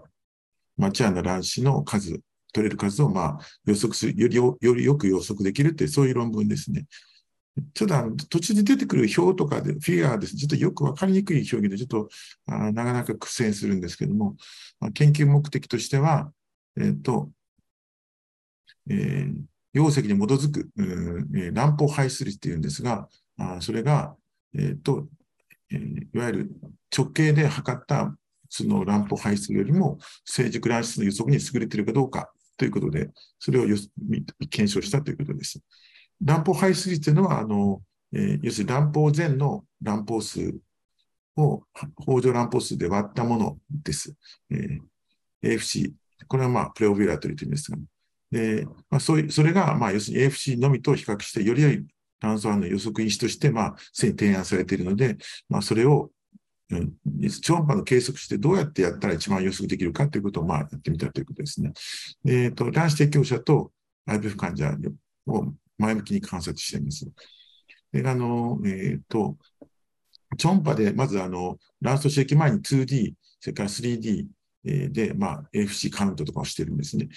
マチアーナ卵子の数、取れる数を、まあ、予測する、よりよりよく予測できるって、そういう論文ですね。ちょっとあの途中で出てくる表とかで、フィギュアですね、ちょっとよくわかりにくい表現で、ちょっとあなかなか苦戦するんですけども、研究目的としては、えっ、ー、と、えー、容積に基づく、えー、卵胞排出率っていうんですが、あそれが、えっ、と、え、いわゆる直径で測ったその卵胞排出よりも成熟卵子の予測に優れているかどうかということで、それを検証したということです。卵胞排出率というのは、あのえー、要するに卵胞前の卵胞数を北条卵胞数で割ったものです。えー、AFC、これはまあプレオビュラトリというんですが、でまあ、そういうそれが、まあ、要するに AFC のみと比較して、より良い炭素反の予測因子として、まあ、すでに提案されているので、まあ、それを、うん、超音波の計測してどうやってやったら一番予測できるかということを、まあ、やってみたということですね。えっ、ー、と、卵子提供者と IVF 患者を前向きに観察しています。で、あの、えっ、ー、と、超音波で、まず、あの、卵巣刺激前に 2D、それから 3D、で、まあ、AFC カウントとかをしてるんですね。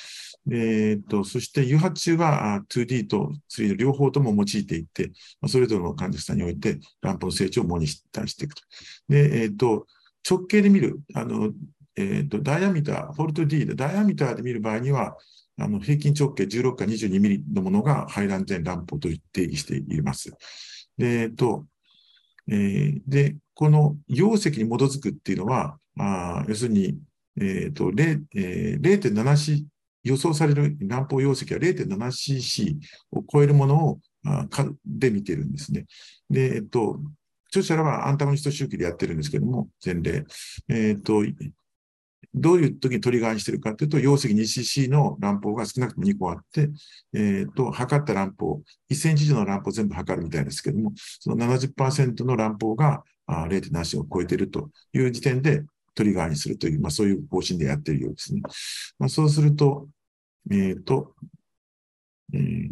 えっと、そして誘発中は 2D と 3D 両方とも用いていって、それぞれの患者さんにおいて卵胞の成長をモニターしていくと。で、えっと、直径で見る、あの、えっと、ダイアミター、フォルト D で、ダイアミターで見る場合には、あの平均直径16か22ミリのものが排卵前卵胞と定義しています。で、と、えー、で、この容積に基づくっていうのは、あ要するに、え、ー、と、えー、0.7C、予想される乱暴容積は 0.7cc を超えるものをあで見てるんですね。で、えっと、著者らはアンタゴニスト周期でやってるんですけども、前例。えっと、どういう時にトリガーにしてるかというと、容積 2cc の乱暴が少なくとも2個あって、えっ、と、測った乱暴、1センチ以上の乱暴全部測るみたいですけども、その70%の乱暴が0.7を超えているという時点でトリガーにするという、まあそういう方針でやっているようですね。まあそうすると、えっ、ー、と、えー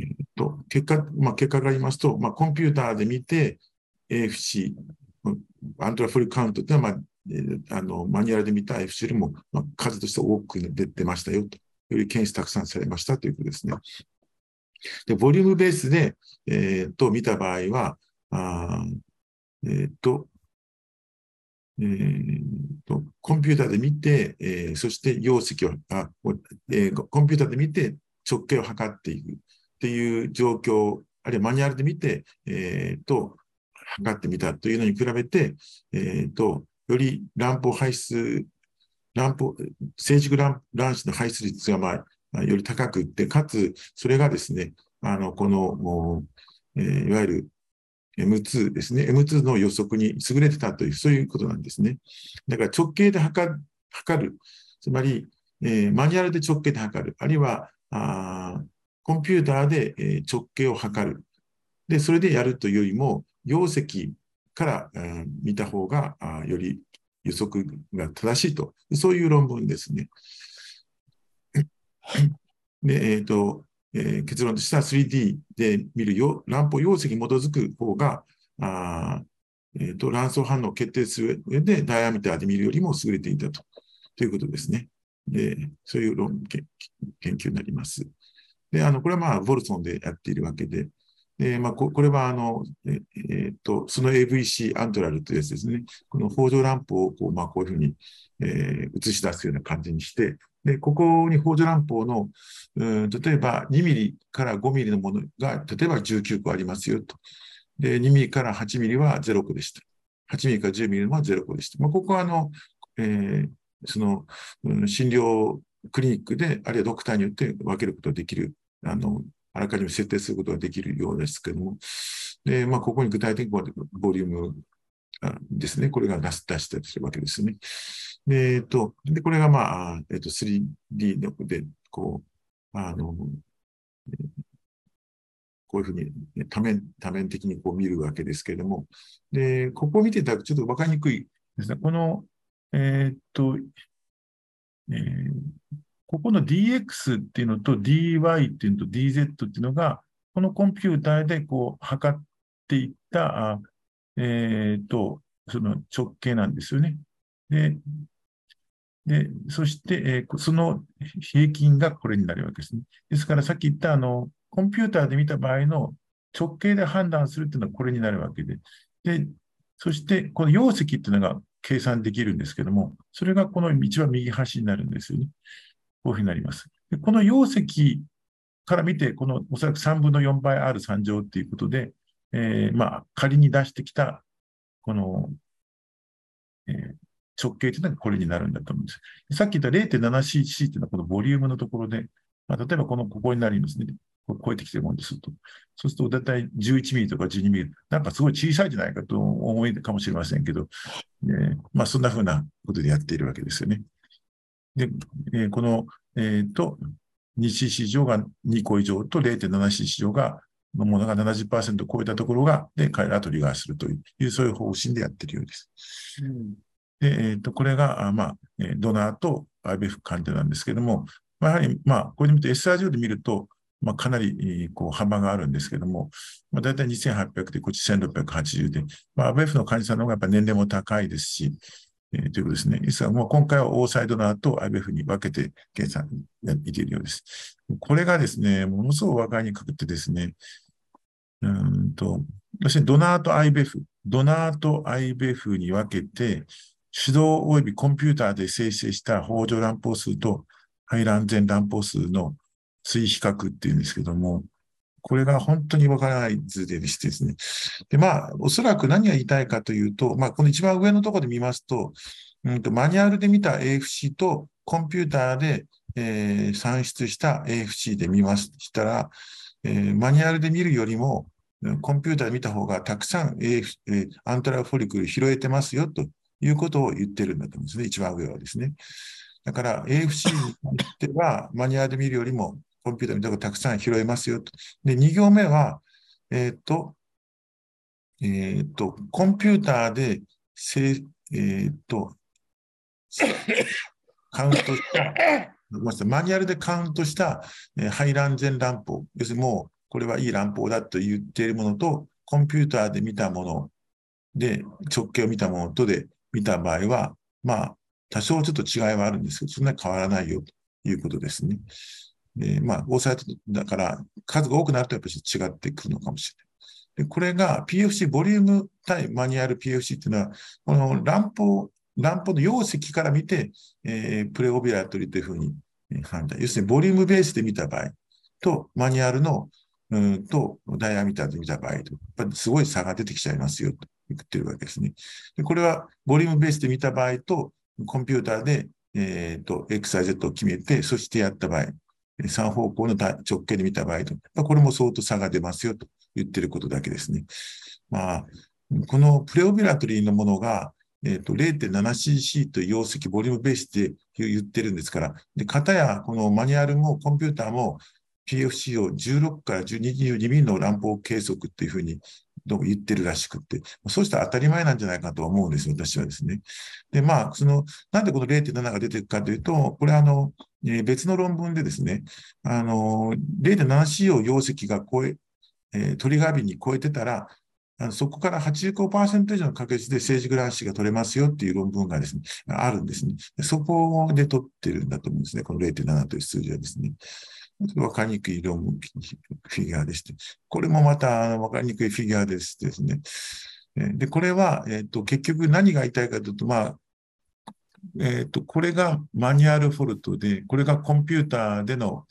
えー、と結果、まあ、結果がありますと、まあ、コンピューターで見て、AFC、アントラフルカウントっていうのは、まあ、あのマニュアルで見た FC よりも、まあ、数として多く出てましたよと。より検出たくさんされましたということですね。で、ボリュームベースで、えー、と見た場合は、あえっ、ー、と、えーと、コンピューターで見て、えー、そして容積をあ、えー、コンピューターで見て直径を測っていくっていう状況、あるいはマニュアルで見て、えー、と、測ってみたというのに比べて、えー、と、より乱暴排出、乱暴、成熟卵子の排出率が、まあ、より高くって、かつ、それがですね、あの、この、えー、いわゆる M2 ですね。M2 の予測に優れてたという、そういうことなんですね。だから直径で測る。つまり、えー、マニュアルで直径で測る。あるいは、あコンピューターで、えー、直径を測る。で、それでやるというよりも、容積から、うん、見た方があより予測が正しいと。そういう論文ですね。で、えっ、ー、と、えー、結論としては 3D で見るよ乱歩容積に基づく方が、あえーと、卵巣反応を決定する上でダイアミターで見るよりも優れていたとということですね。でそういう論研究になります。で、あの、これはまあ、ボルソンでやっているわけで、でまあ、これはあの、えー、とその AVC アントラルというやつですね。この北条乱歩をこう、まあ、こういうふうに、えー、映し出すような感じにして、で、ここに北条乱歩の、うん、例えば2ミリから5ミリのものが、例えば19個ありますよと。で、2ミリから8ミリは0個でした。8ミリから10ミリは0個でした。まあ、ここはあの、えー、その、うん、診療クリニックで、あるいはドクターによって分けることができる、あの、あらかじめ設定することができるようですけども、で、まあ、ここに具体的なボリュームですね、これが出し出したりするわけですね。で、えっと、で、これがまあ、えっと、3D で、こう、あの、こういうふうに多面、多面的にこう見るわけですけれども、で、ここを見ていただくとちょっとわかりにくいですね。この、えー、っと、えー、ここの dx っていうのと dy っていうのと dz っていうのが、このコンピューターでこう測っていった、えっ、と、その直径なんですよね。で、で、そして、え、その平均がこれになるわけですね。ですからさっき言ったあの、コンピューターで見た場合の直径で判断するっていうのはこれになるわけで。で、そしてこの容積っていうのが計算できるんですけども、それがこの道は右端になるんですよね。こういうふうになります。でこの容積から見て、このおそらく3分の4倍 R3 乗っていうことで、えー、まあ、仮に出してきた、この、えー、直径というのがこれになるんだと思うんです。さっき言った 0.7cc というのはこのボリュームのところで、まあ、例えばこのここになりますね。こ超えてきてるもんですと。そうすると、だいたい11ミリとか12ミリ、なんかすごい小さいじゃないかと思いかもしれませんけど、えー、まあそんなふうなことでやっているわけですよね。で、えー、この、えっ、ー、と、2cc 乗が2個以上と 0.7cc 乗がのものが70%を超えたところが、で、彼らはトリガーするという、そういう方針でやっているようです。うん、で、えっ、ー、と、これが、あまあ、ドナーと IBF 患者なんですけども、まあ、やはり、まあ、これで見ると SRGO で見ると、まあ、かなり、こう、幅があるんですけども、まあ、大体2800で、こっち1680で、まあ、IBF の患者さんの方がやっぱ年齢も高いですし、えー、ということですね。ですが、もう今回はオーサイドナーと IBF に分けて計算や見ているようです。これがですね、ものすごく分かりにくくてですね、うんと、要するにドナーと IBF、ドナーと IBF に分けて、手動及びコンピューターで生成した法上乱歩数と排卵前乱歩数の追比較っていうんですけども、これが本当にわからない図でしてですね。で、まあ、おそらく何が言いたいかというと、まあ、この一番上のところで見ますと、うんと、マニュアルで見た AFC とコンピューターで、えー、算出した AFC で見ましたら、えー、マニュアルで見るよりも、コンピューターで見た方がたくさん、AF えー、アントラフォリクル拾えてますよということを言ってるんだと思うんですね。一番上はですね。だから AFC に関しては、マニュアルで見るよりもコンピューター見た方がたくさん拾えますよと。で、2行目は、えっ、と、えっ、と、コンピューターで、せえっ、と、カウントした、マニュアルでカウントした、えー、排卵前乱歩、要するにもうこれはいい乱歩だと言っているものと、コンピューターで見たもので、直径を見たものとで見た場合は、まあ、多少ちょっと違いはあるんですけど、そんなに変わらないよということですね。でまあ、大サイトだから、数が多くなるとやっぱり違ってくるのかもしれない。でこれが PFC、ボリューム対マニュアル PFC っていうのは、この乱歩、乱歩の容積から見て、えー、プレオビラトリというふうに判断。要するに、ボリュームベースで見た場合と、マニュアルのうんとダイヤミターで見た場合と、やっぱりすごい差が出てきちゃいますよと言ってるわけですね。でこれは、ボリュームベースで見た場合と、コンピューターで、えっ、ー、と、XYZ を決めて、そしてやった場合、3方向の直径で見た場合と、これも相当差が出ますよと言ってることだけですね。まあ、このプレオビラトリーのものが、え、ー、0.7cc という容積、ボリュームベースで言ってるんですから、で、型やこのマニュアルもコンピューターも PFC を16から12ミリの乱暴計測っていうふうに言ってるらしくて、そうしたら当たり前なんじゃないかと思うんです、私はですね。で、まあ、その、なんでこの0.7が出てくるかというと、これあの、え、別の論文でですね、あの、0.7C を容積が超え、えー、トリガービに超えてたら、あのそこから85%以上の確率で政治グランシが取れますよっていう論文がですね、あるんですね。そこで取ってるんだと思うんですね、この0.7という数字はですね。わかりにくい論文フィギュアでして、これもまたわかりにくいフィギュアですですね。で、これは、えっ、と、結局何が言いたいかというと、まあ、えっ、ー、と、これがマニュアルフォルトで、これがコンピューターでの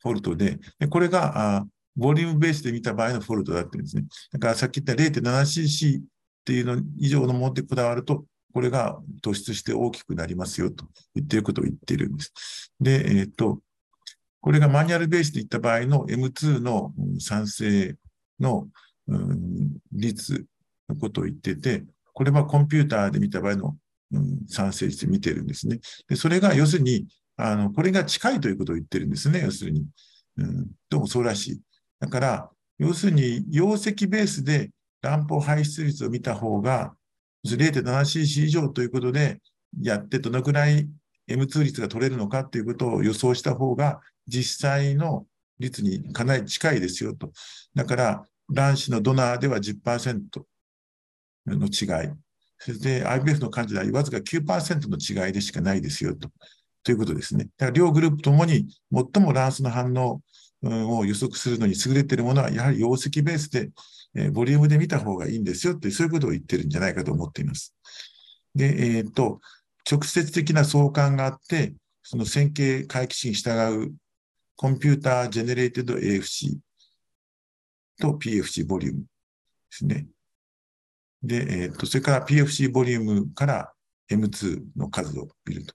フォルトで、でこれがあボリュームベースで見た場合のフォルトだって言うんですね。だからさっき言った 0.7cc っていうの以上のものでこだわると、これが突出して大きくなりますよと言っていることを言っているんです。で、えっ、ー、と、これがマニュアルベースでいった場合の M2 の賛成の、うん、率のことを言ってて、これはコンピューターで見た場合の、うん、賛成率で見てるんですね。で、それが要するに、あの、これが近いということを言ってるんですね。要するに。うん、どうもそうらしい。だから、要するに、容積ベースで乱暴排出率を見た方が、0.7cc 以上ということでやって、どのくらい M2 率が取れるのかっていうことを予想した方が、実際の率にかなり近いですよと。だから、卵子のドナーでは10%の違い。そして IVF の患者ではわずか9%の違いでしかないですよと。ということですね。だから両グループともに最も卵巣の反応を予測するのに優れているものは、やはり容積ベースで、え、ボリュームで見た方がいいんですよって、そういうことを言ってるんじゃないかと思っています。で、えっ、と、直接的な相関があって、その線形回帰に従うコンピュータージェネレーテッド AFC と PFC ボリュームですね。で、えっ、と、それから PFC ボリュームから M2 の数を見ると。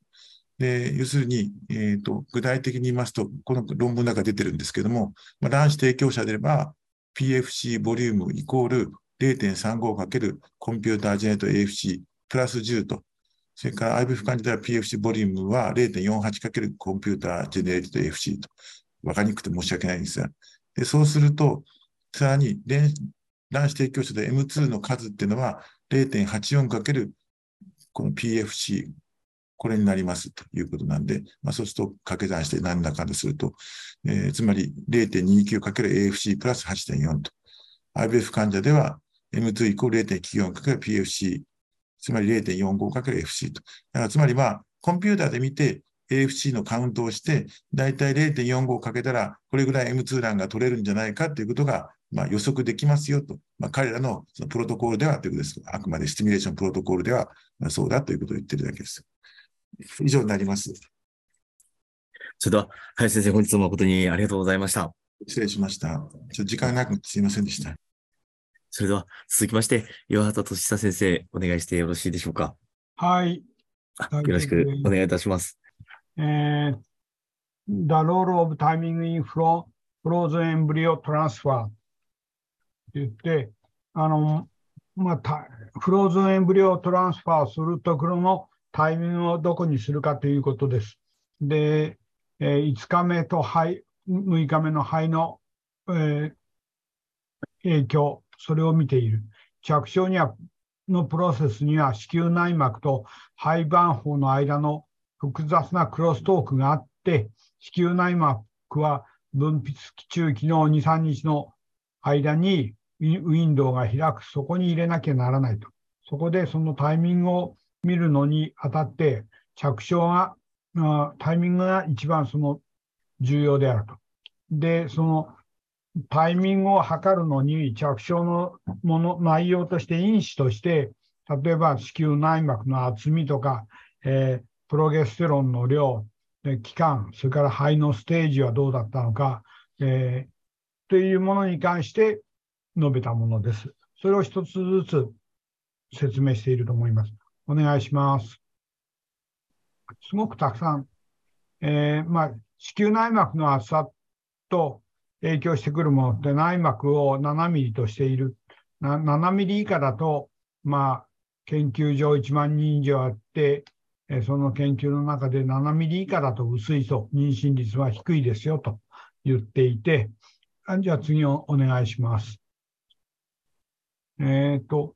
で、要するに、えっ、と、具体的に言いますと、この論文の中出てるんですけども、まあ、卵子提供者であれば、PFC ボリュームイコール 0.35× コンピュータージェネレート AFC プラス10とそれから IVF 患者では PFC ボリュームは 0.48× コンピュータージェネレート AFC と。わかりにくくて申し訳ないんですが。でそうすると、さらに卵子提供者で M2 の数っていうのは 0.84× この PFC、これになりますということなんで、まあ、そうすると掛け算して何らかですると、えー、つまり 0.29×AFC プラス8.4と。IVF 患者では M2 イコール 0.94×PFC つまり 0.45×FC と。だからつまりは、コンピューターで見て AFC のカウントをして、だいたい0.45かけたら、これぐらい M2 欄が取れるんじゃないかということが、まあ、予測できますよと。まあ、彼らのそのプロトコールではということです。あくまでシミュレーションプロトコールでは、まあ、そうだということを言ってるだけです。以上になります。それでは、林先生、本日も誠にありがとうございました。失礼しました。ちょ時間なくてすいませんでした。それでは続きまして、岩畑俊久先生、お願いしてよろしいでしょうか？はい。よろしくお願いいたします。えー The role of timing in fro- frozen embryo transfer 言って、あの、まあ、フローズンエンブリオをトランスファーするところのタイミングをどこにするかということです。で、えー5日目と肺、6日目の肺の、えー影響、それを見ている。着床にはのプロセスには子宮内膜と肺盤胞の間の複雑なクロストークがあって、子宮内膜は分泌期中期の2、3日の間にウィンドウが開く、そこに入れなきゃならないと。そこでそのタイミングを見るのにあたって、着床が、タイミングが一番その重要であると。で、そのタイミングを測るのに着床のもの、内容として因子として、例えば子宮内膜の厚みとか、えープロゲステロンの量、期間、それから肺のステージはどうだったのか、えーというものに関して述べたものです。それを一つずつ説明していると思います。お願いします。すごくたくさん、えーまあ、子宮内膜の厚さと影響してくるものって内膜を7ミリとしている。な7ミリ以下だと、まあ、研究上1万人以上あって、えーその研究の中で7ミリ以下だと薄い素、妊娠率は低いですよと言っていて、あじゃあ次をお願いします。えっ、と、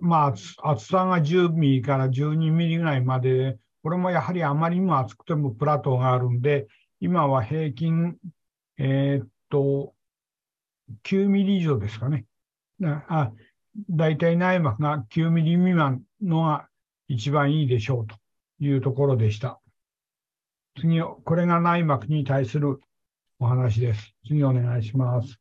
まあ、厚さが10ミリから12ミリぐらいまで、これもやはりあまりにも厚くてもプラトーがあるんで、今は平均、えっと、9ミリ以上ですかね。あ大体内膜が9ミリ未満のが一番いいでしょうというところでした。次、これが内膜に対するお話です。次お願いします。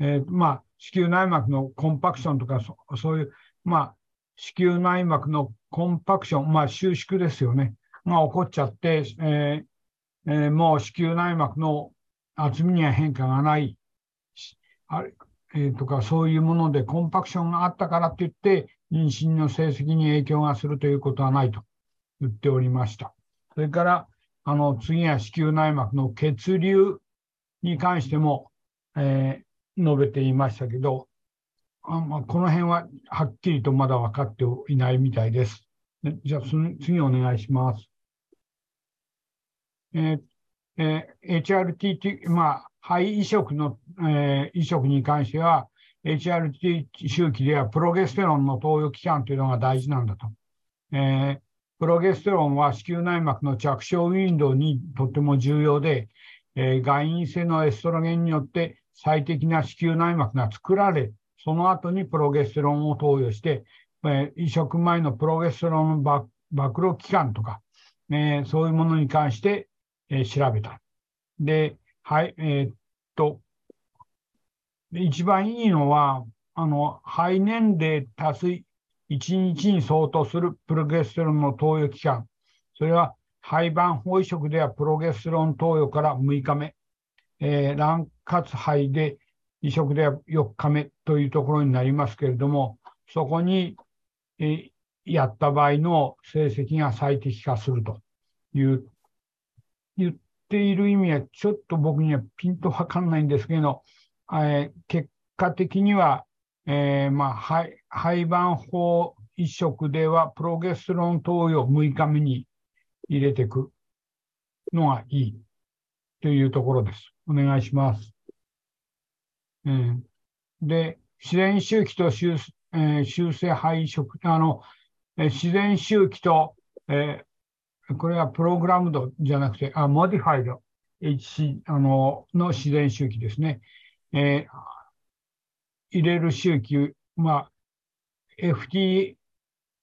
えーまあ、子宮内膜のコンパクションとか、そういう、まあ、子宮内膜のコンパクション、まあ、収縮ですよね。が起こっちゃって、えーえーもう子宮内膜の厚みには変化がない。あれえーとか、そういうものでコンパクションがあったからといって、妊娠の成績に影響がするということはないと言っておりました。それから、あの、次は子宮内膜の血流に関しても、えー述べていましたけど、あまあ、この辺ははっきりとまだ分かっていないみたいです。じゃあ、次お願いします。えーえー HRT、まあ、肺移植の、えー移植に関しては、HRT 周期ではプロゲステロンの投与期間というのが大事なんだと。えプロゲステロンは子宮内膜の着床ウィンドウにとても重要で、えー外因性のエストロゲンによって最適な子宮内膜が作られ、その後にプロゲステロンを投与して、えー移植前のプロゲステロンのば暴露期間とか、えーそういうものに関して、えー調べた。で、はい、えっと、一番いいのは、あの、肺年齢足す1日に相当するプロゲステロンの投与期間。それは肺盤胞移植ではプロゲステロン投与から6日目。えー卵活肺で移植では4日目というところになりますけれども、そこに、えーやった場合の成績が最適化するという、言っている意味はちょっと僕にはピンとわかんないんですけど、えー結果的には、えーまあ、肺肺盤胞移植ではプロゲステロン投与を6日目に入れていくのがいいというところです。お願いします。うんで、自然周期と修,、えー修正肺移植、あの、えー自然周期と、えーこれはプログラムドじゃなくて、あ、モディファイド、HC、あの、の自然周期ですね。えー入れる周期、まあ、FT、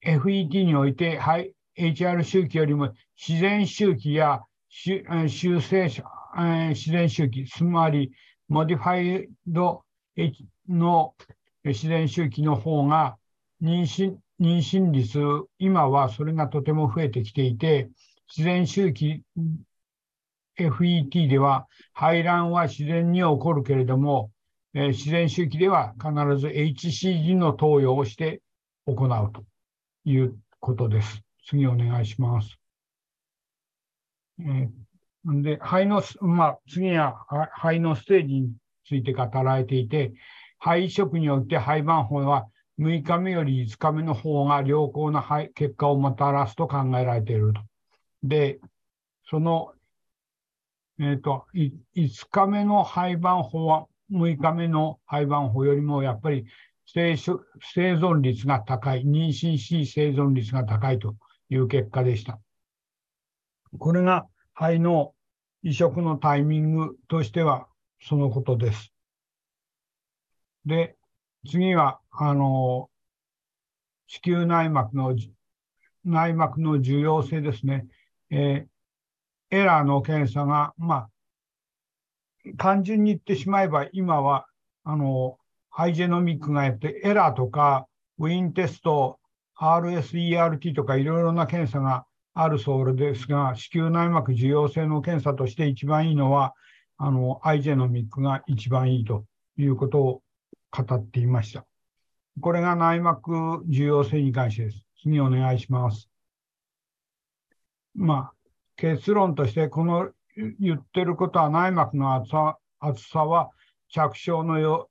FET において、はい、HR 周期よりも自然周期や修正者、自然周期、つまり、モディファイドの自然周期の方が妊娠、妊娠率、今はそれがとても増えてきていて、自然周期 FET では排卵は自然に起こるけれども、え、自然周期では必ず HCG の投与をして行うということです。次お願いします。えー、で肺の、まあ、次は肺のステージについて語られていて、肺移植によって肺盤法は6日目より5日目の方が良好な結果をもたらすと考えられていると。で、その、えっ、ー、と、5日目の廃盤法は、6日目の廃盤法よりもやっぱり生生存率が高い、妊娠し生存率が高いという結果でした。これが肺の移植のタイミングとしてはそのことです。で、次は、あの、子宮内膜の、内膜の重要性ですね。えー、エラーの検査が、まあ、単純に言ってしまえば、今は、あの、ハイジェノミックがやって、エラーとか、ウィンテスト、RSERT とかいろいろな検査があるそうですが、子宮内膜受容性の検査として一番いいのは、あの、アイジェノミックが一番いいということを語っていました。これが内膜受容性に関してです。次お願いします。まあ、結論として、この言ってることは内膜の厚さ厚さは着床のよ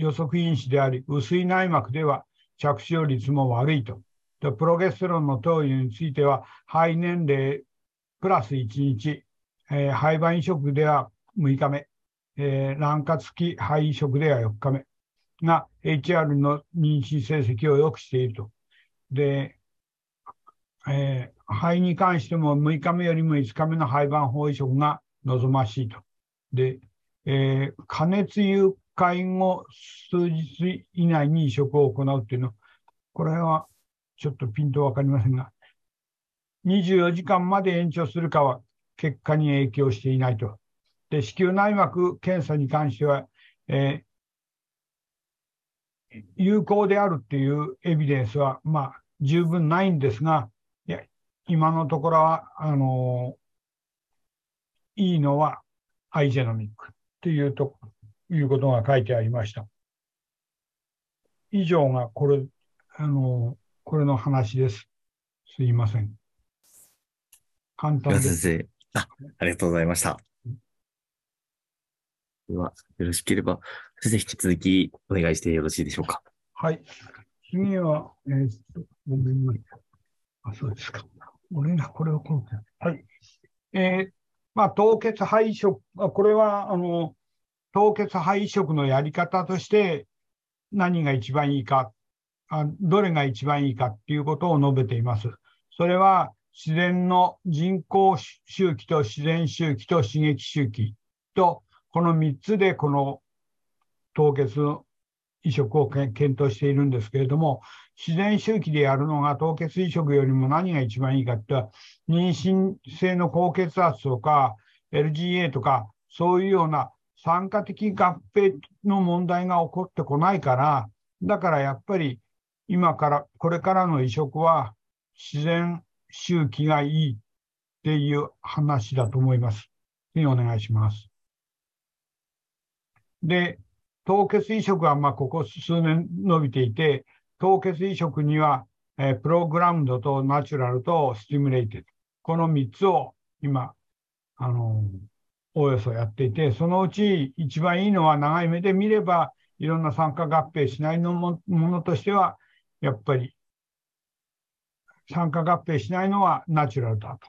予測因子であり、薄い内膜では着床率も悪いと。でプロゲステロンの投与については、肺年齢プラス1日、えー、肺盤移植では6日目、えー、卵化付き肺移植では4日目が HR の妊娠成績を良くしていると。で、えー、肺に関しても6日目よりも5日目の肺盤法移植が望ましいと。で、えー、加熱誘拐後数日以内に移植を行うっていうの。は、これはちょっとピンとわかりませんが、24時間まで延長するかは結果に影響していないと。で、子宮内膜検査に関しては、えー、有効であるっていうエビデンスは、まあ、十分ないんですが、いや今のところは、あのー、いいのはアイジェノミックっていうところ、いうことが書いてありました。以上がこれ、あのー、これの話です。すいません。簡単です。先生あ、ありがとうございました。では、よろしければ、先生、引き続きお願いしてよろしいでしょうか。はい。次は、えー、っと、ごめんなさい。あ、そうですか。俺がこれをこう。はい。えー、まあ、凍結肺移植、これは、あの、凍結肺移植のやり方として何が一番いいか、あどれが一番いいかっていうことを述べています。それは、自然の人工周期と自然周期と刺激周期と、この3つでこの凍結移植を検討しているんですけれども、自然周期でやるのが凍結移植よりも何が一番いいかって、妊娠性の高血圧とか LGA とか、そういうような産科的合併の問題が起こってこないから、だからやっぱり今から、これからの移植は自然周期がいいっていう話だと思います。次お願いします。で、凍結移植はまあここ数年伸びていて、凍結移植には、え、 programmed と natural と stimulated。この3つを今、あのー、およそやっていて、そのうち一番いいのは長い目で見れば、いろんな酸化合併しないのもものとしては、やっぱり酸化合併しないのはナチュラルだと。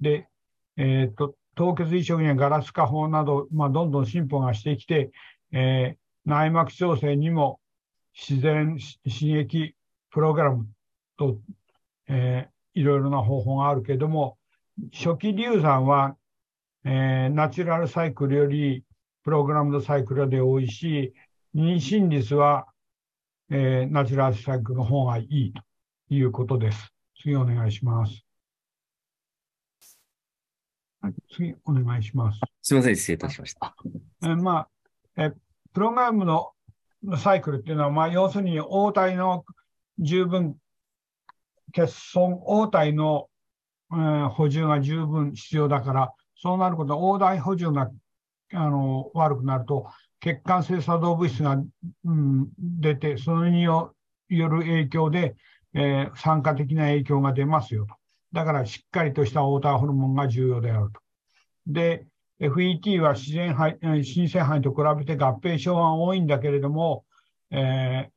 で、えっ、と、凍結移植にはガラス化法など、まあ、どんどん進歩がしてきて、えー、内膜調整にも自然刺激プログラムと、えー、いろいろな方法があるけれども、初期流産は、えー、ナチュラルサイクルよりプログラムドサイクルで多いし、妊娠率は、えー、ナチュラルサイクルの方がいいということです。次お願いします。はい、次お願いします。すみません、失礼いたしました。えまあ、えプログラムのサイクルっていうのは、まあ、要するに応体の十分、欠損応体の、えー、補充が十分必要だから、そうなることは、黄体補充があの悪くなると、血管性作動物質が、うん、出て、それによる影響で、えー、酸化的な影響が出ますよと。だからしっかりとしたウォーターホルモンが重要であると。で、FET は自然肺、新生肺と比べて合併症は多いんだけれども、え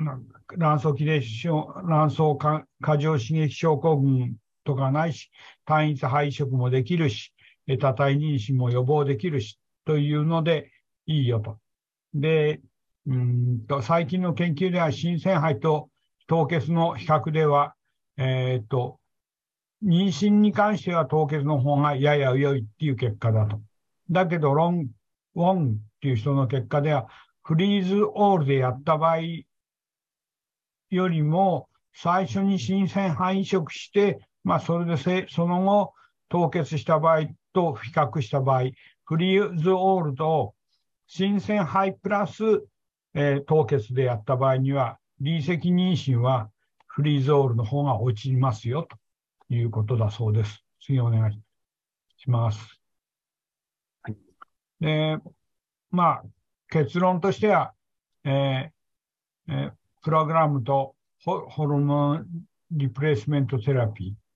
ー、卵巣気霊症、卵巣過剰刺激症候群とかないし、単一肺移植もできるし、多体妊娠も予防できるし、というのでいいよと。で、うんと最近の研究では、新鮮肺と凍結の比較では、えっ、と、妊娠に関しては凍結の方がやや良いっていう結果だと。だけど、ロン、ウォンっていう人の結果では、フリーズオールでやった場合よりも、最初に新鮮肺移植して、まあ、それでせ、その後、凍結した場合と比較した場合、フリーズオールと新鮮肺プラス、えー、凍結でやった場合には、離石妊娠はフリーズオールの方が落ちますよということだそうです。次お願いします。はい、で、まあ、結論としては、えーえー、プログラムとホルモンリプレイスメントセラピー、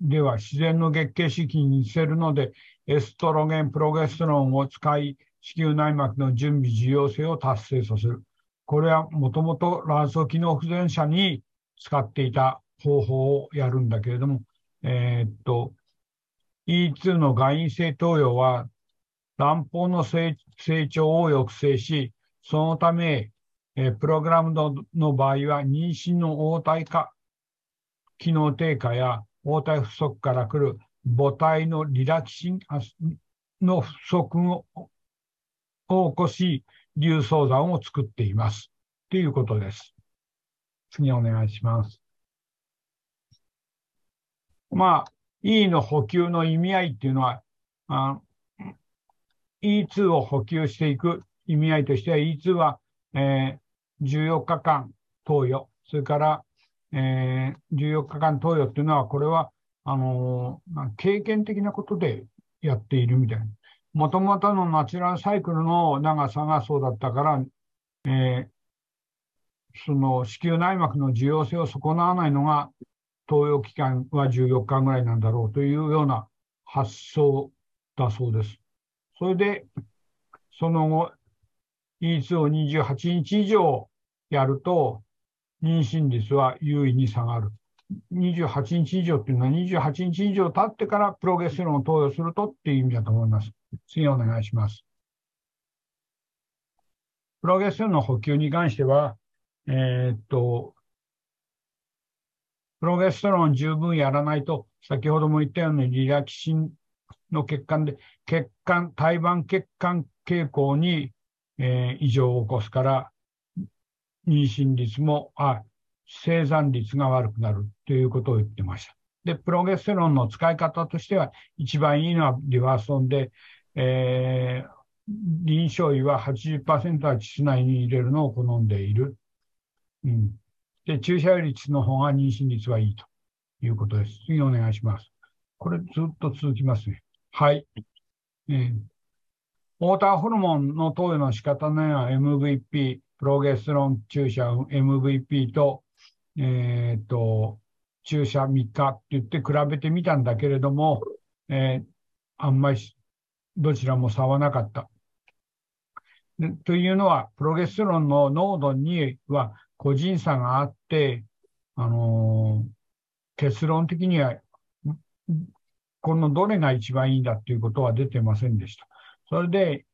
では自然の月経周期に似せるので、エストロゲン、プロゲステロンを使い、子宮内膜の準備、重要性を達成させる。これはもともと卵巣機能不全者に使っていた方法をやるんだけれども、えー、っと、E2 の外因性投与は卵胞の成長を抑制し、そのため、えプログラムのの場合は妊娠の応対化、機能低下や応対不足から来る母体のリラキシンの不足を起こし、流層山を作っています。ということです。次お願いします。まあ、E の補給の意味合いっていうのは、あ E2 を補給していく意味合いとしては、E2 は、えー、14日間投与、それからえー、14日間投与っていうのは、これは、あのー、経験的なことでやっているみたいな。もともとのナチュラルサイクルの長さがそうだったから、えー、その子宮内膜の需要性を損なわないのが、投与期間は14日ぐらいなんだろうというような発想だそうです。それで、その後、E2 を28日以上やると、妊娠率は優位に下がる。28日以上っていうのは28日以上経ってからプロゲステロンを投与するとっていう意味だと思います。次お願いします。プロゲステロンの補給に関しては、えー、っと、プロゲステロン十分やらないと、先ほども言ったようにリラキシンの血管で、血管、胎盤血管傾向に、えー、異常を起こすから、妊娠率も、あ、生産率が悪くなるということを言ってました。で、プロゲステロンの使い方としては、一番いいのはリバーソンで、えー、臨床医は80%は膣内に入れるのを好んでいる。うん。で、注射率の方が妊娠率はいいということです。次お願いします。これずっと続きますね。はい。えー、ウォーターホルモンの投与の仕方のような MVP、プロゲステロン注射 MVP と、えっ、と、注射3日って言って比べてみたんだけれども、えー、あんまりどちらも差はなかった。というのは、プロゲステロンの濃度には個人差があって、あのー、結論的には、このどれが一番いいんだっていうことは出てませんでした。それで、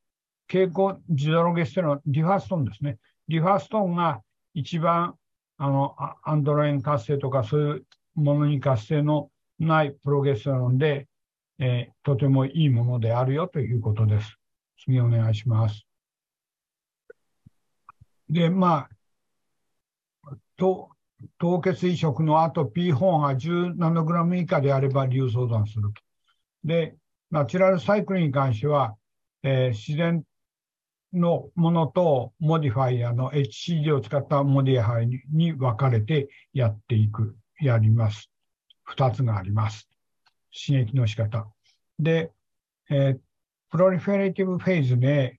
蛍光ジドロゲステロン、ディファストンですね。リファストーンが一番あのアンドロイン活性とかそういうものに活性のないプロゲステロンで、えー、とてもいいものであるよということです。次お願いします。で、まあ、と凍結移植の後 P 4が10ナノグラム以下であれば流産すると。で、 natural cycle に関しては、えー、自然のものとモディファイアの HCG を使った modified に分かれてやっていく、やります。二つがあります。刺激の仕方。で、えー、 proliferative phase で、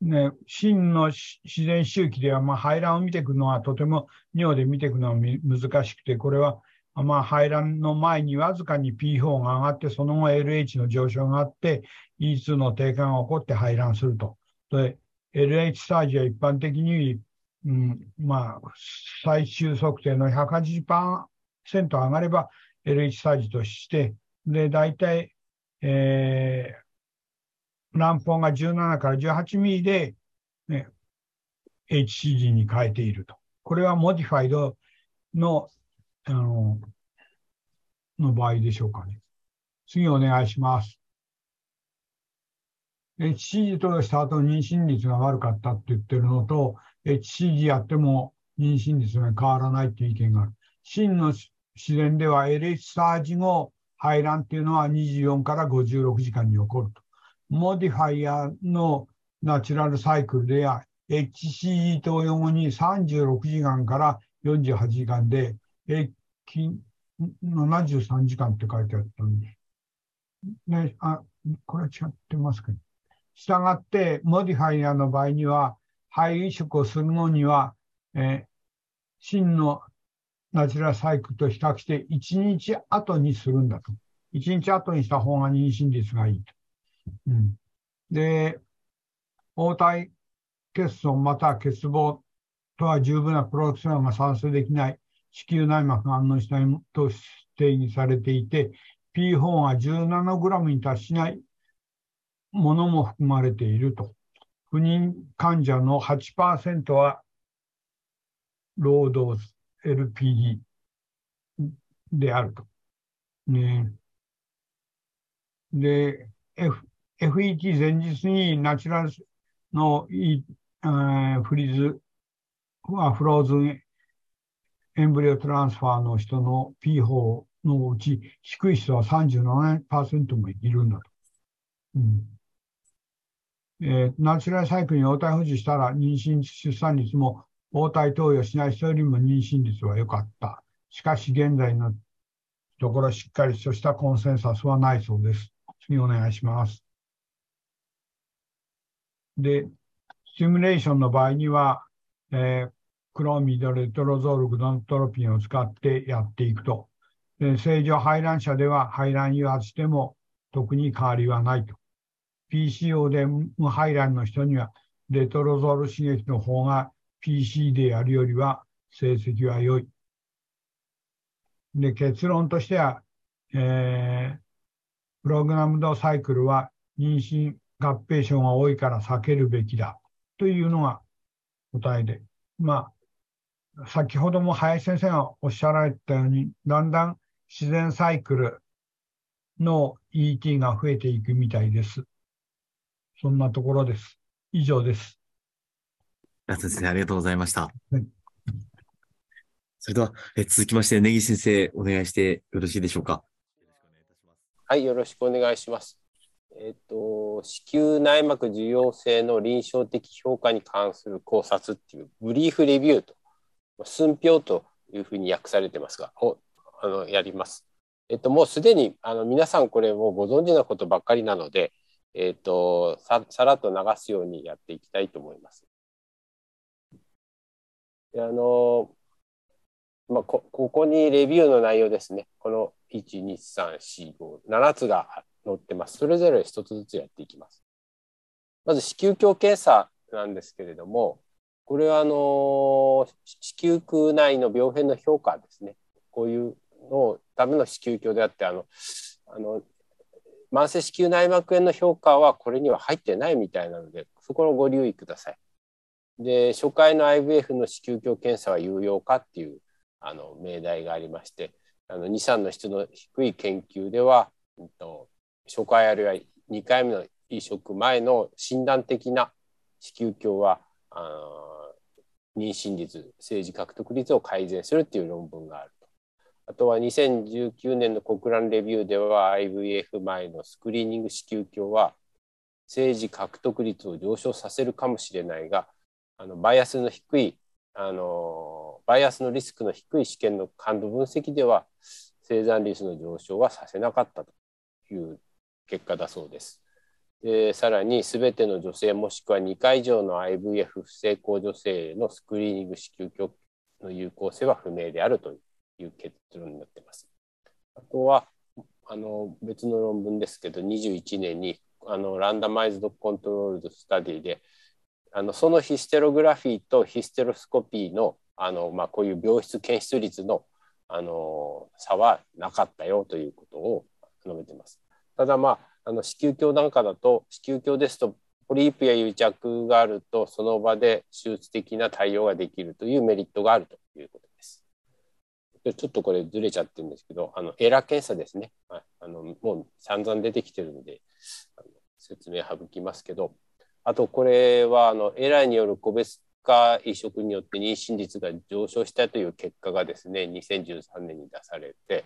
ね、真の自然周期では、まあ、排卵を見ていくのはとても尿で見ていくのは難しくて、これは、まあ、排卵の前にわずかに P4 が上がって、その後 LH の上昇があって、E2 の低下が起こって排卵すると。で、LH スタージは一般的に、うん、まあ、最終測定の180%上がれば LH スタージとして、で、大体、えー、卵胞が17から18ミリで、ね、HCG に変えていると。これはモディファイドの、あの、の場合でしょうかね。次お願いします。HCG 投与した後妊娠率が悪かったって言ってるのと、HCG やっても妊娠率が変わらないっていう意見がある。真の自然では LH サージ後、排卵っていうのは24から56時間に起こると。modified の natural cycle では HCG 投与後に36時間から48時間で73時間って書いてあったんで。ね、あ、これは違ってますけど。したがって、 modified の場合には、胚移植をするのには、えー、真の natural cycle と比較して1日後にするんだと。1日後にした方が妊娠率がいいと。うん、で、応体欠損または欠乏とは十分なプロクションが産生できない子宮内膜が安応したいと定義されていて、P4 が 17g に達しないものも含まれていると。不妊患者の8%はロード LPD であると。ね、で、F、FET 前日にナチュラルの、えー、フリーズはフローズンエンブリオトランスファーの人の P4 のうち低い人は37%もいるんだと。うんえー、ナチュラルサイクルに応体保持したら妊娠出産率も応体投与しない人よりも妊娠率は良かった。しかし現在のところしっかりとしたコンセンサスはないそうです。次お願いします。で、シミュレーションの場合には、えー、クロミドレトロゾールグドントロピンを使ってやっていくと。で正常排卵者では排卵誘発しても特に変わりはないと。PCO で無排卵の人にはレトロゾール刺激の方が PC でやるよりは成績は良い。で、結論としては、えー、プログラムドサイクルは妊娠合併症が多いから避けるべきだというのが答えで。まあ、先ほども林先生がおっしゃられたように、だんだん自然サイクルの ET が増えていくみたいです。そんなところです。以上です。先生、ありがとうございました。はい、それでは、え続きまして、根岸先生、お願いしてよろしいでしょうか。はい、よろしくお願いします。えっ、と、子宮内膜受容性の臨床的評価に関する考察っていうブリーフレビューと、寸評というふうに訳されてますが、をあのやります。えっと、もうすでにあの皆さんこれもご存知のことばっかりなので、えっと、ささらっと流すようにやっていきたいと思います。であのまあ、こここにレビューの内容ですね。この1、2、3、4、5、7つが載ってます。それぞれ1つずつやっていきます。まず子宮鏡検査なんですけれども、これはあの子宮腔内の病変の評価ですね。こういうのための子宮鏡であって、あの、あの慢性子宮内膜炎の評価はこれには入ってないみたいなので、そこのご留意ください。で、初回の IVF の子宮鏡検査は有用かっていうあの命題がありまして、あの2、3の質の低い研究では、初回あるいは2回目の移植前の診断的な子宮鏡は、あ妊娠率、政治獲得率を改善するっていう論文があると。あとは2019年の国蘭レビューでは IVF 前のスクリーニング子宮鏡は政治獲得率を上昇させるかもしれないが、あのバイアスの低いあのバイアスのリスクの低い試験の感度分析では生産率の上昇はさせなかったという結果だそうです。でさらに全ての女性もしくは2回以上の IVF 不成功女性のスクリーニング子宮鏡の有効性は不明であるという結論になっています。あとはあの別の論文ですけど21年にあのランダマイズドコントロールドスタディであのそのヒステログラフィーとヒステロスコピーのあの、まあ、こういう病室検出率のあの差はなかったよということを述べています。ただまああの子宮鏡なんかだと子宮鏡ですとポリープや癒着があるとその場で手術的な対応ができるというメリットがあるということです。ちょっとこれずれちゃってるんですけどあのエラー検査ですね、はい、あのもう散々出てきてるのであの説明省きますけどあとこれはあのエラーによる個別化移植によって妊娠率が上昇したという結果がですね2013年に出されて、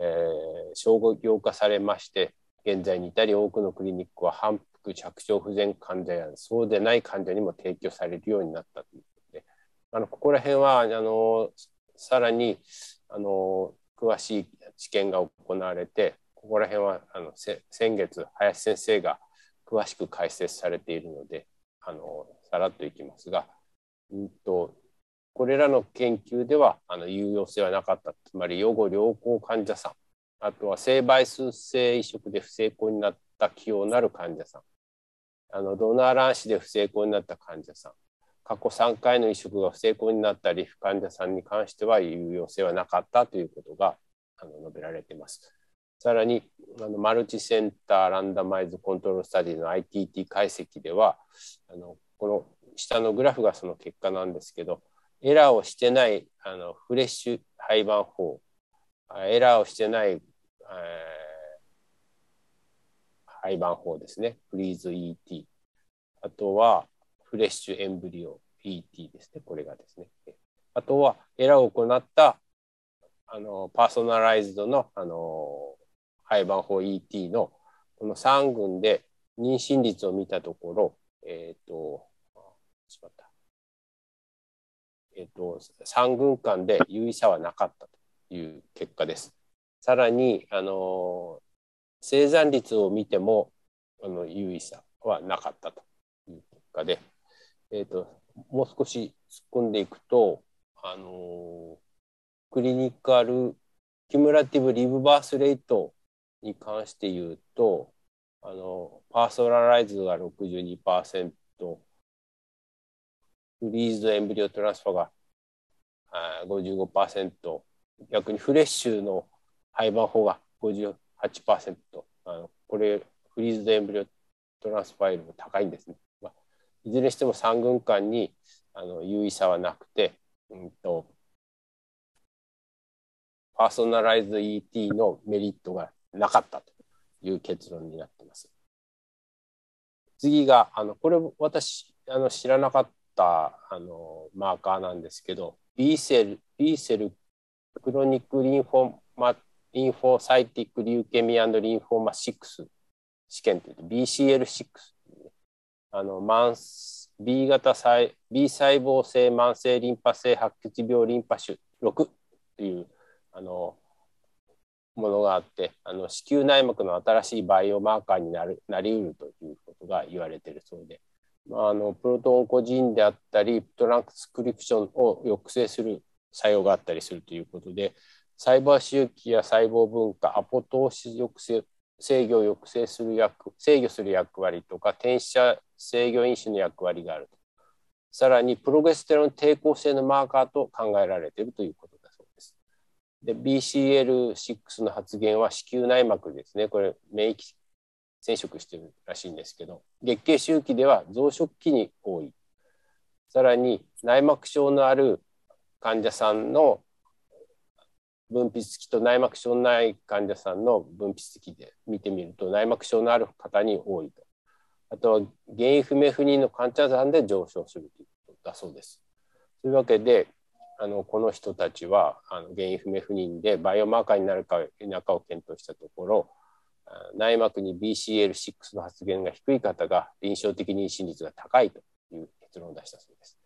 えー、商業化されまして現在に至り多くのクリニックは反復着床不全患者やそうでない患者にも提供されるようになったということであのここら辺はあのさらにあの詳しい治験が行われてここら辺はあの先月林先生が詳しく解説されているのであのさらっといきますが、うんと、これらの研究ではあの有用性はなかった。つまり予後良好患者さんあとは性倍数性移植で不成功になった器用なる患者さんあのドナー卵子で不成功になった患者さん過去3回の移植が不成功になったリフ患者さんに関しては有用性はなかったということがあの述べられています。さらにあのマルチセンターランダマイズコントロールスタディの ITT 解析ではあのこの下のグラフがその結果なんですけどエラーをしてないあのフレッシュ廃盤法エラーをしてない、えー、廃盤法ですねフリーズ ET あとはフレッシュエンブリオ ET ですね、これがですね。あとは、エラーを行ったあのパーソナライズドのあの廃盤法 ET のこの3群で妊娠率を見たところ、えっ、ー、と、しまった。えっ、ー、と、3群間で有意差はなかったという結果です。さらに、あの、生産率を見ても、あの有意差はなかったと。いう結果で、えーと、もう少し突っ込んでいくと、あの、クリニカルキュムラティブリブバースレートに関して言うと、あのパーソナライズが62%、フリーズドエンブリオトランスファーが55%、逆にフレッシュの廃盤法が58%、あのこれ、フリーズドエンブリオトランスファイルも高いんですね。まあいずれにしても3軍間にあの優位差はなくて、うんと、パーソナライズ ET のメリットがなかったという結論になっています。次が、あのこれ私あの知らなかったあのマーカーなんですけど、B セル、B セルchronic lymphoma lymphocytic leukemia and lymphoma 6試験というと BCL6 あの慢 B 型細 B 細胞性慢性リンパ性白血病リンパ腫6というあのものがあってあの子宮内膜の新しいバイオマーカーになるなりうるということが言われているそうで、まあ、あの proto-oncogene であったりトランクスクリプションを抑制する作用があったりするということで細胞周期や細胞分化アポトーシス抑制制御を抑制する役制御する役割とか転写制御因子の役割があると。さらにプロゲステロン抵抗性のマーカーと考えられているということだそうです。で BCL6 の発現は子宮内膜ですね。これ免疫染色してるらしいんですけど月経周期では増殖期に多い。さらに内膜症のある患者さんの分泌期と内膜症のない患者さんの分泌期で見てみると内膜症のある方に多いと。あとは原因不明不妊の患者さんで上昇するということだそうです。というわけであのこの人たちはあの原因不明不妊でバイオマーカーになるか否かを検討したところ内膜に BCL6 の発現が低い方が臨床的妊娠率が高いという結論を出したそうです。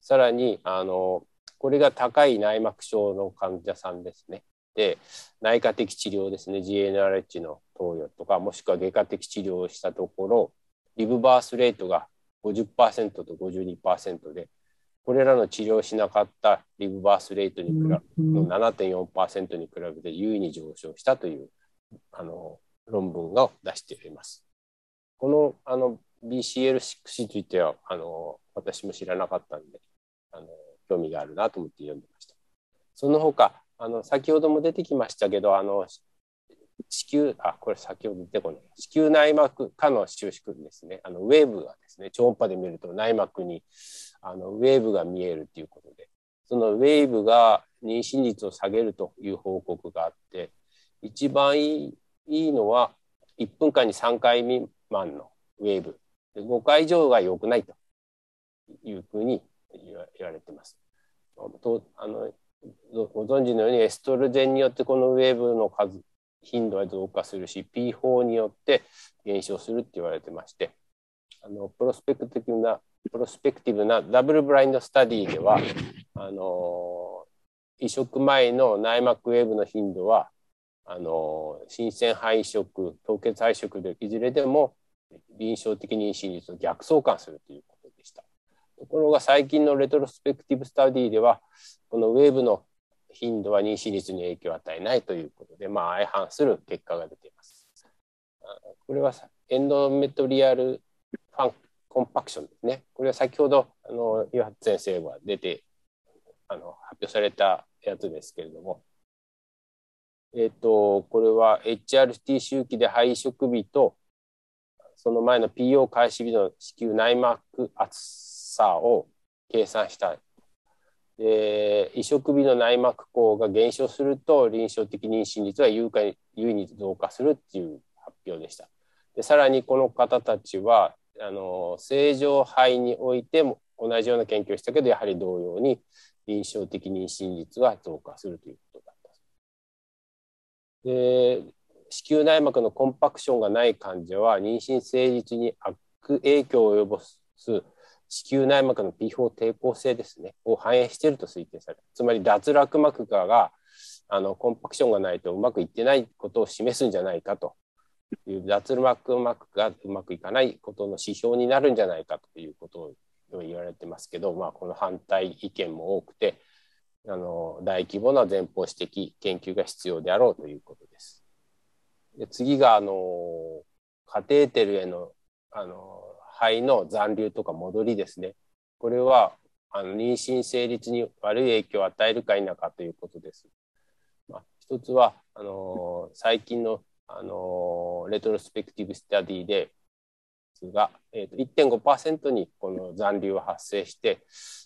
さらにあのこれが高い内膜症の患者さんですね。て、内科的治療ですね、GNRH の投与とか、もしくは外科的治療をしたところ、リブバースレートが50%と52%で、これらの治療をしなかったリブバースレートに比べの7.4%に比べて優位に上昇したというあの論文を出しております。このあの BCL6 についてはあの私も知らなかったんであの興味があるなと思って読んでました。その他あの先ほども出てきましたけどあの子宮あこれ先ほど出てこない子宮内膜下の収縮ですねあのウェーブがですね超音波で見ると内膜にあのウェーブが見えるということでそのウェーブが妊娠率を下げるという報告があって一番いいのは1分間に3回未満のウェーブで5回以上が良くないというふうに言われてます。とあのご存知のようにエストロゲンによってこのウェーブの数頻度は増加するし P4 によって減少するって言われてましてあのプロスペクティブなプロスペクティブなダブルブラインドスタディではあの移植前の内膜ウェーブの頻度はあの新鮮肺移植凍結肺移植でいずれでも臨床的妊娠率を逆相関するという。ところが最近のレトロスペクティブスタディではこのウェーブの頻度は妊娠率に影響を与えないということで、まあ、相反する結果が出ています。これはエンドメトリアルファンコンパクションですね。これは先ほどあの岩橋先生が出てあの発表されたやつですけれども、えっ、ー、と、これは HRT 周期で肺移植日とその前の PO 開始日の子宮内膜厚さを計算したで移植日の内膜孔が減少すると臨床的妊娠率は優位に増加するっていう発表でした。でさらにこの方たちはあの正常肺においても同じような研究をしたけどやはり同様に臨床的妊娠率が増加するということだった。で子宮内膜のコンパクションがない患者は妊娠成立に悪影響を及ぼす子宮内膜の P4 抵抗性ですね、を反映していると推定される。つまり脱落膜下があのコンパクションがないとうまくいってないことを示すんじゃないかという脱落膜がうまくいかないことの指標になるんじゃないかということを言われてますけど、まあ、この反対意見も多くてあの大規模な前方指摘研究が必要であろうということです。で次があのカテーテルへのあの肺の残留とか戻りですね。これはあの妊娠成立に悪い影響を与えるか否かということです。まあ、一つはあの最近のあのレトロスペクティブスタディでが、えーと、1.5%にこの残留は発生して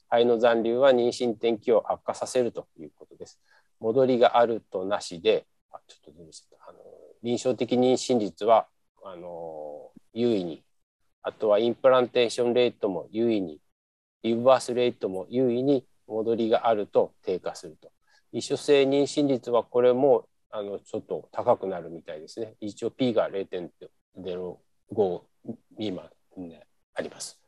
肺の残留は妊娠転機を悪化させるということです。戻りがあるとなしであちょっとあの臨床的妊娠率はあの優位にあとはインプランテーションレートも優位に、リバースレートも優位に戻りがあると低下すると。一緒性妊娠率はこれもあのちょっと高くなるみたいですね。一応 P が0.05未満であります。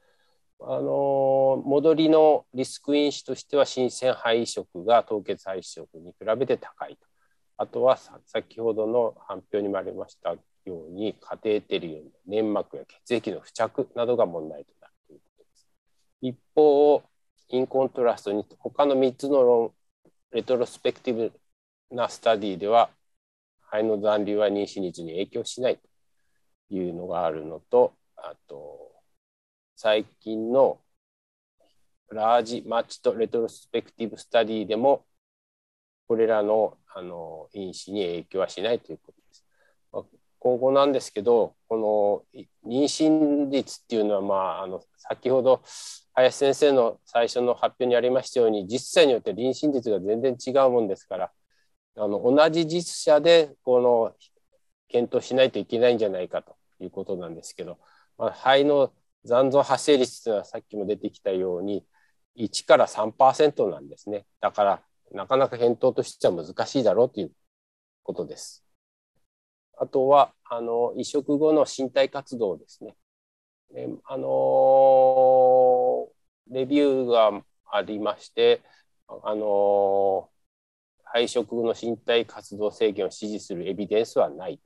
あの戻りのリスク因子としては新鮮肺移植が凍結肺移植に比べて高いと。あとは先ほどの発表にもありましたようにカテーテル粘膜や血液の付着などが問題となるということです。一方、インコントラストに他の3つの論レトロスペクティブなスタディでは肺の残留は妊娠率に影響しないというのがあるのとあと最近のラージマッチとレトロスペクティブスタディでもこれらのあの因子に影響はしないということです。今後なんですけどこの妊娠率っていうのは、まあ、あの先ほど林先生の最初の発表にありましたように実際によって妊娠率が全然違うもんですからあの同じ実写でこの検討しないといけないんじゃないかということなんですけど、まあ、肺の残存発生率というのはさっきも出てきたように1から3%なんですねだからなかなか返答としては難しいだろうということです。あとは、あの、移植後の身体活動ですね。えあのレビューがありまして、あの配食後の身体活動制限を支持するエビデンスはないと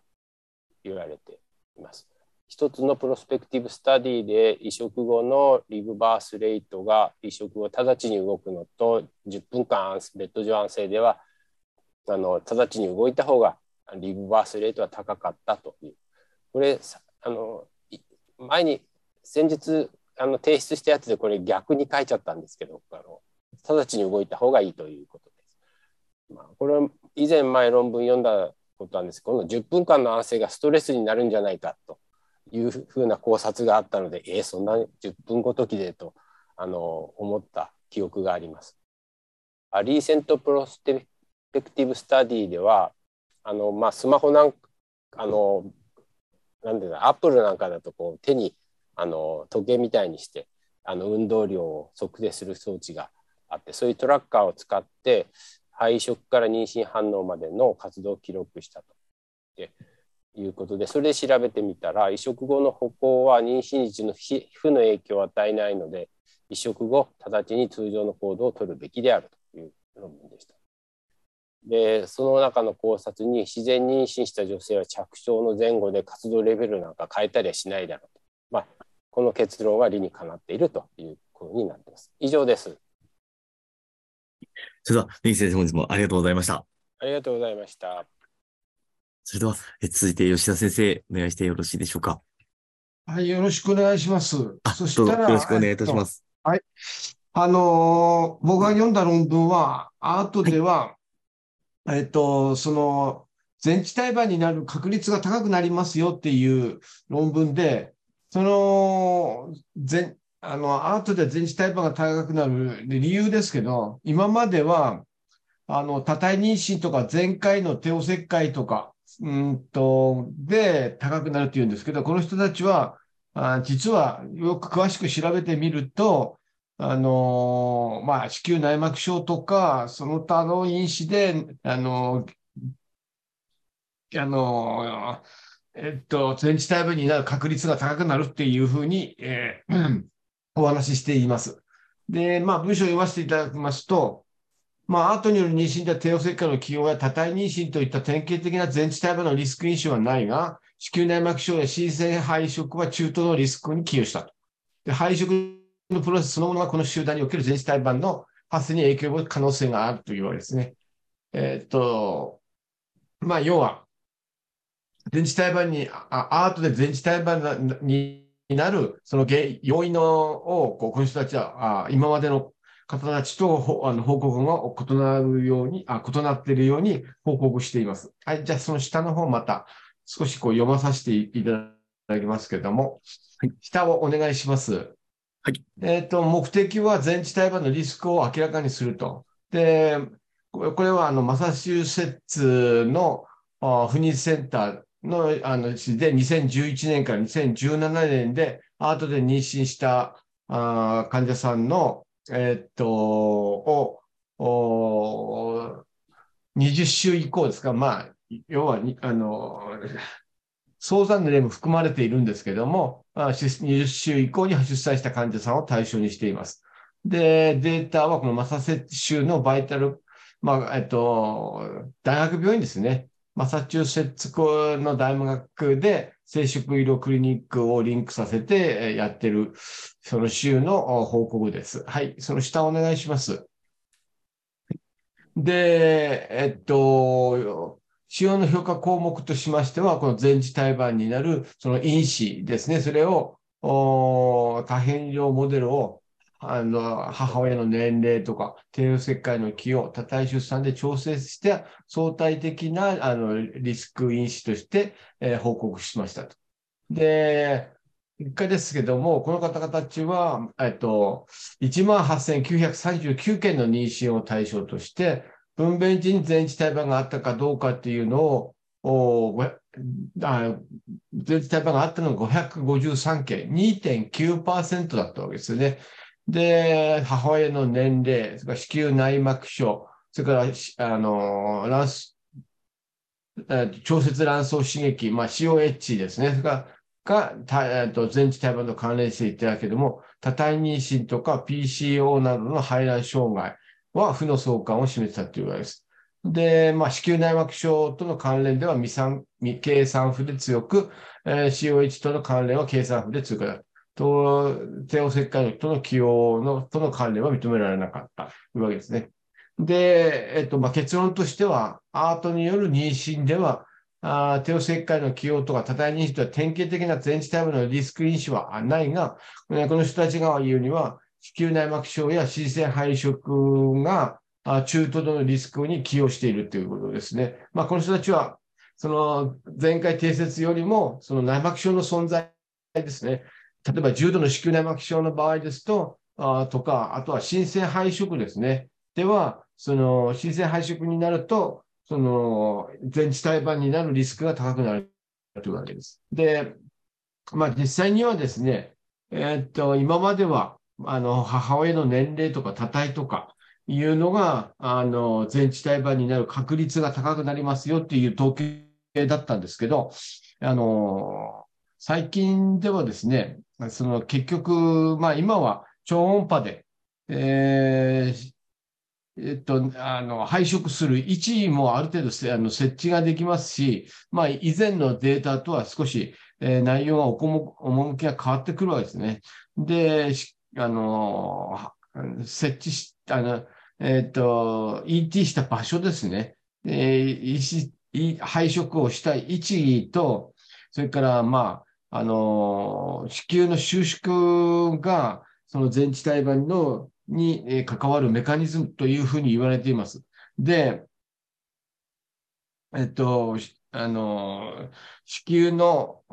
言われています。一つのプロスペクティブスタディで移植後のリブバースレートが移植後直ちに動くのと10分間ベッド上安静ではあの直ちに動いた方がリブバースレートは高かったという。これあの前に先日あの提出したやつでこれ逆に書いちゃったんですけどあの直ちに動いた方がいいということです。まあ、これは以前前論文読んだことなんですこの10分間の安静がストレスになるんじゃないかというふうな考察があったのでえー、そんな10分ごときでとあの思った記憶があります。リーセントプロスペクティブスタディではあの、まあ、スマホなんあのなんでアップルなんかだとこう手にあの時計みたいにしてあの運動量を測定する装置があってそういうトラッカーを使って配色から妊娠反応までの活動を記録したということでそれで調べてみたら移植後の歩行は妊娠時の皮膚の影響を与えないので移植後直ちに通常の行動を取るべきであるという論文でした。でその中の考察に自然妊娠した女性は着床の前後で活動レベルなんか変えたりはしないだろうと、まあ、この結論は理にかなっているということになっています。以上です。それでは、根岸先生、本日もありがとうございました。ありがとうございました。それでは、え続いて吉田先生、お願いしてよろしいでしょうか？はい、よろしくお願いします。そしたら、よろしくお願いいたします。はい。あのー、僕が読んだ論文は、アートでは、はいえっと、その、全治胎盤になる確率が高くなりますよっていう論文で、その、全、あの、アートで全治胎盤が高くなる理由ですけど、今までは、あの、多体妊娠とか前回の帝王切開とか、うんと、で高くなるっていうんですけど、この人たちは、あ実はよく詳しく調べてみると、あの、まあ、子宮内膜症とか、その他の因子で、あの、あの、えっと、全治体分になる確率が高くなるっていうふうに、えー、お話ししています。で、まあ、文章を読ませていただきますと、まあ、後による妊娠では帝王切開の起用や多体妊娠といった典型的な全治体分のリスク因子はないが、子宮内膜症や新生配色は中等のリスクに寄与したと。で配色のプロセスそのものがこの集団における全子体盤の発生に影響を及ぶ可能性があるというわけですね。えー、っと、まあ、要は、全治体盤に、アートで全治体盤になる、その原要因のを、こうこの人たちは、あ今までの方たちとあの報告が異なるように、あ異なっているように報告しています。はい、じゃあその下の方また少しこう読まさせていただきますけれども、はい、下をお願いします。はい。えっ、ー、と、目的は全治胎盤のリスクを明らかにすると。で、これはあのマサチューセッツの不妊センターのあので2011年から2017年でアートで妊娠したあ患者さんの、えっ、ー、と、を、お20週以降ですか、まあ、要はあの、早産の例も含まれているんですけども、20週以降に出産した患者さんを対象にしています。で、データはこのマサセ州のバイタル、まあ、えっと、大学病院ですね。マサチューセッツ校の大学で生殖医療クリニックをリンクさせてやってる、その州の報告です。はい。その下お願いします。で、えっと、使用の評価項目としましては、この全治胎盤になるその因子ですね。それを、多変量モデルをあの母親の年齢とか、帝王切開の起用、多体出産で調整して相対的なあのリスク因子として、えー、報告しましたと。で、一回ですけども、この方々たちは、えっと、18,939件の妊娠を対象として、分娩時に全治胎盤があったかどうかっていうのを、全治胎盤があったのが553件、2.9%だったわけですよね。で、母親の年齢、それから子宮内膜症、それから、あの、卵巣、調節卵巣刺激、まあ、COH ですね。それからが、と全治胎盤と関連していたけども、多体妊娠とか PCO などの排卵障害、は負の相関を示したというわけです。で、まあ、子宮内膜症との関連では未産、未計算符で強く、えー COH との関連は計算符で強くなる。と、帝王切開との起用の、との関連は認められなかったというわけですね。で、えっと、まあ、結論としては、アートによる妊娠では、あー帝王切開の起用とか多体妊娠とは典型的な全治タイプのリスク因子はないが、この人たちが言うには、子宮内膜症や新鮮肺色が中途度のリスクに寄与しているということですね。まあ、この人たちは、その前回定説よりも、その内膜症の存在ですね。例えば重度の子宮内膜症の場合ですと、あとか、あとは新鮮肺色ですね。では、その新鮮肺色になると、その全治胎盤になるリスクが高くなるというわけです。で、まあ実際にはですね、えーっと、今までは、あの、母親の年齢とか多体とかいうのが、あの、全治胎盤になる確率が高くなりますよっていう統計だったんですけど、あの、最近ではですね、その結局、まあ今は超音波で、えーえっと、あの、配色する位置もある程度せあの設置ができますし、まあ以前のデータとは少し、えー内容が重趣が変わってくるわけですね。で、しあの、設置し、あの、えっと、ET した場所ですね。えー配色をした位置と、それから、まあ、あの、子宮の収縮が、その全治胎盤の、に関わるメカニズムというふうに言われています。で、えっと、あの、子宮の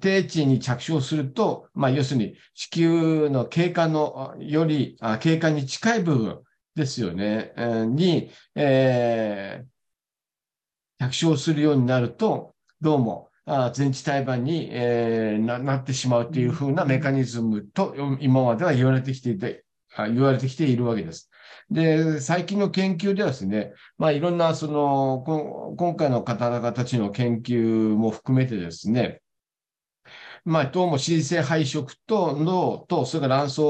低地に着床すると、まあ、要するに子宮の経過のより、あ経過に近い部分ですよね、に、えー着床するようになると、どうも、あ全治胎盤に、えーなってしまうというふうなメカニズムと、今までは言われてきていて、言われてきているわけです。で、最近の研究ではですね、まあ、いろんな、その、今回の方々たちの研究も含めてですね、まあ、どうも新生配色との、と、それから卵巣、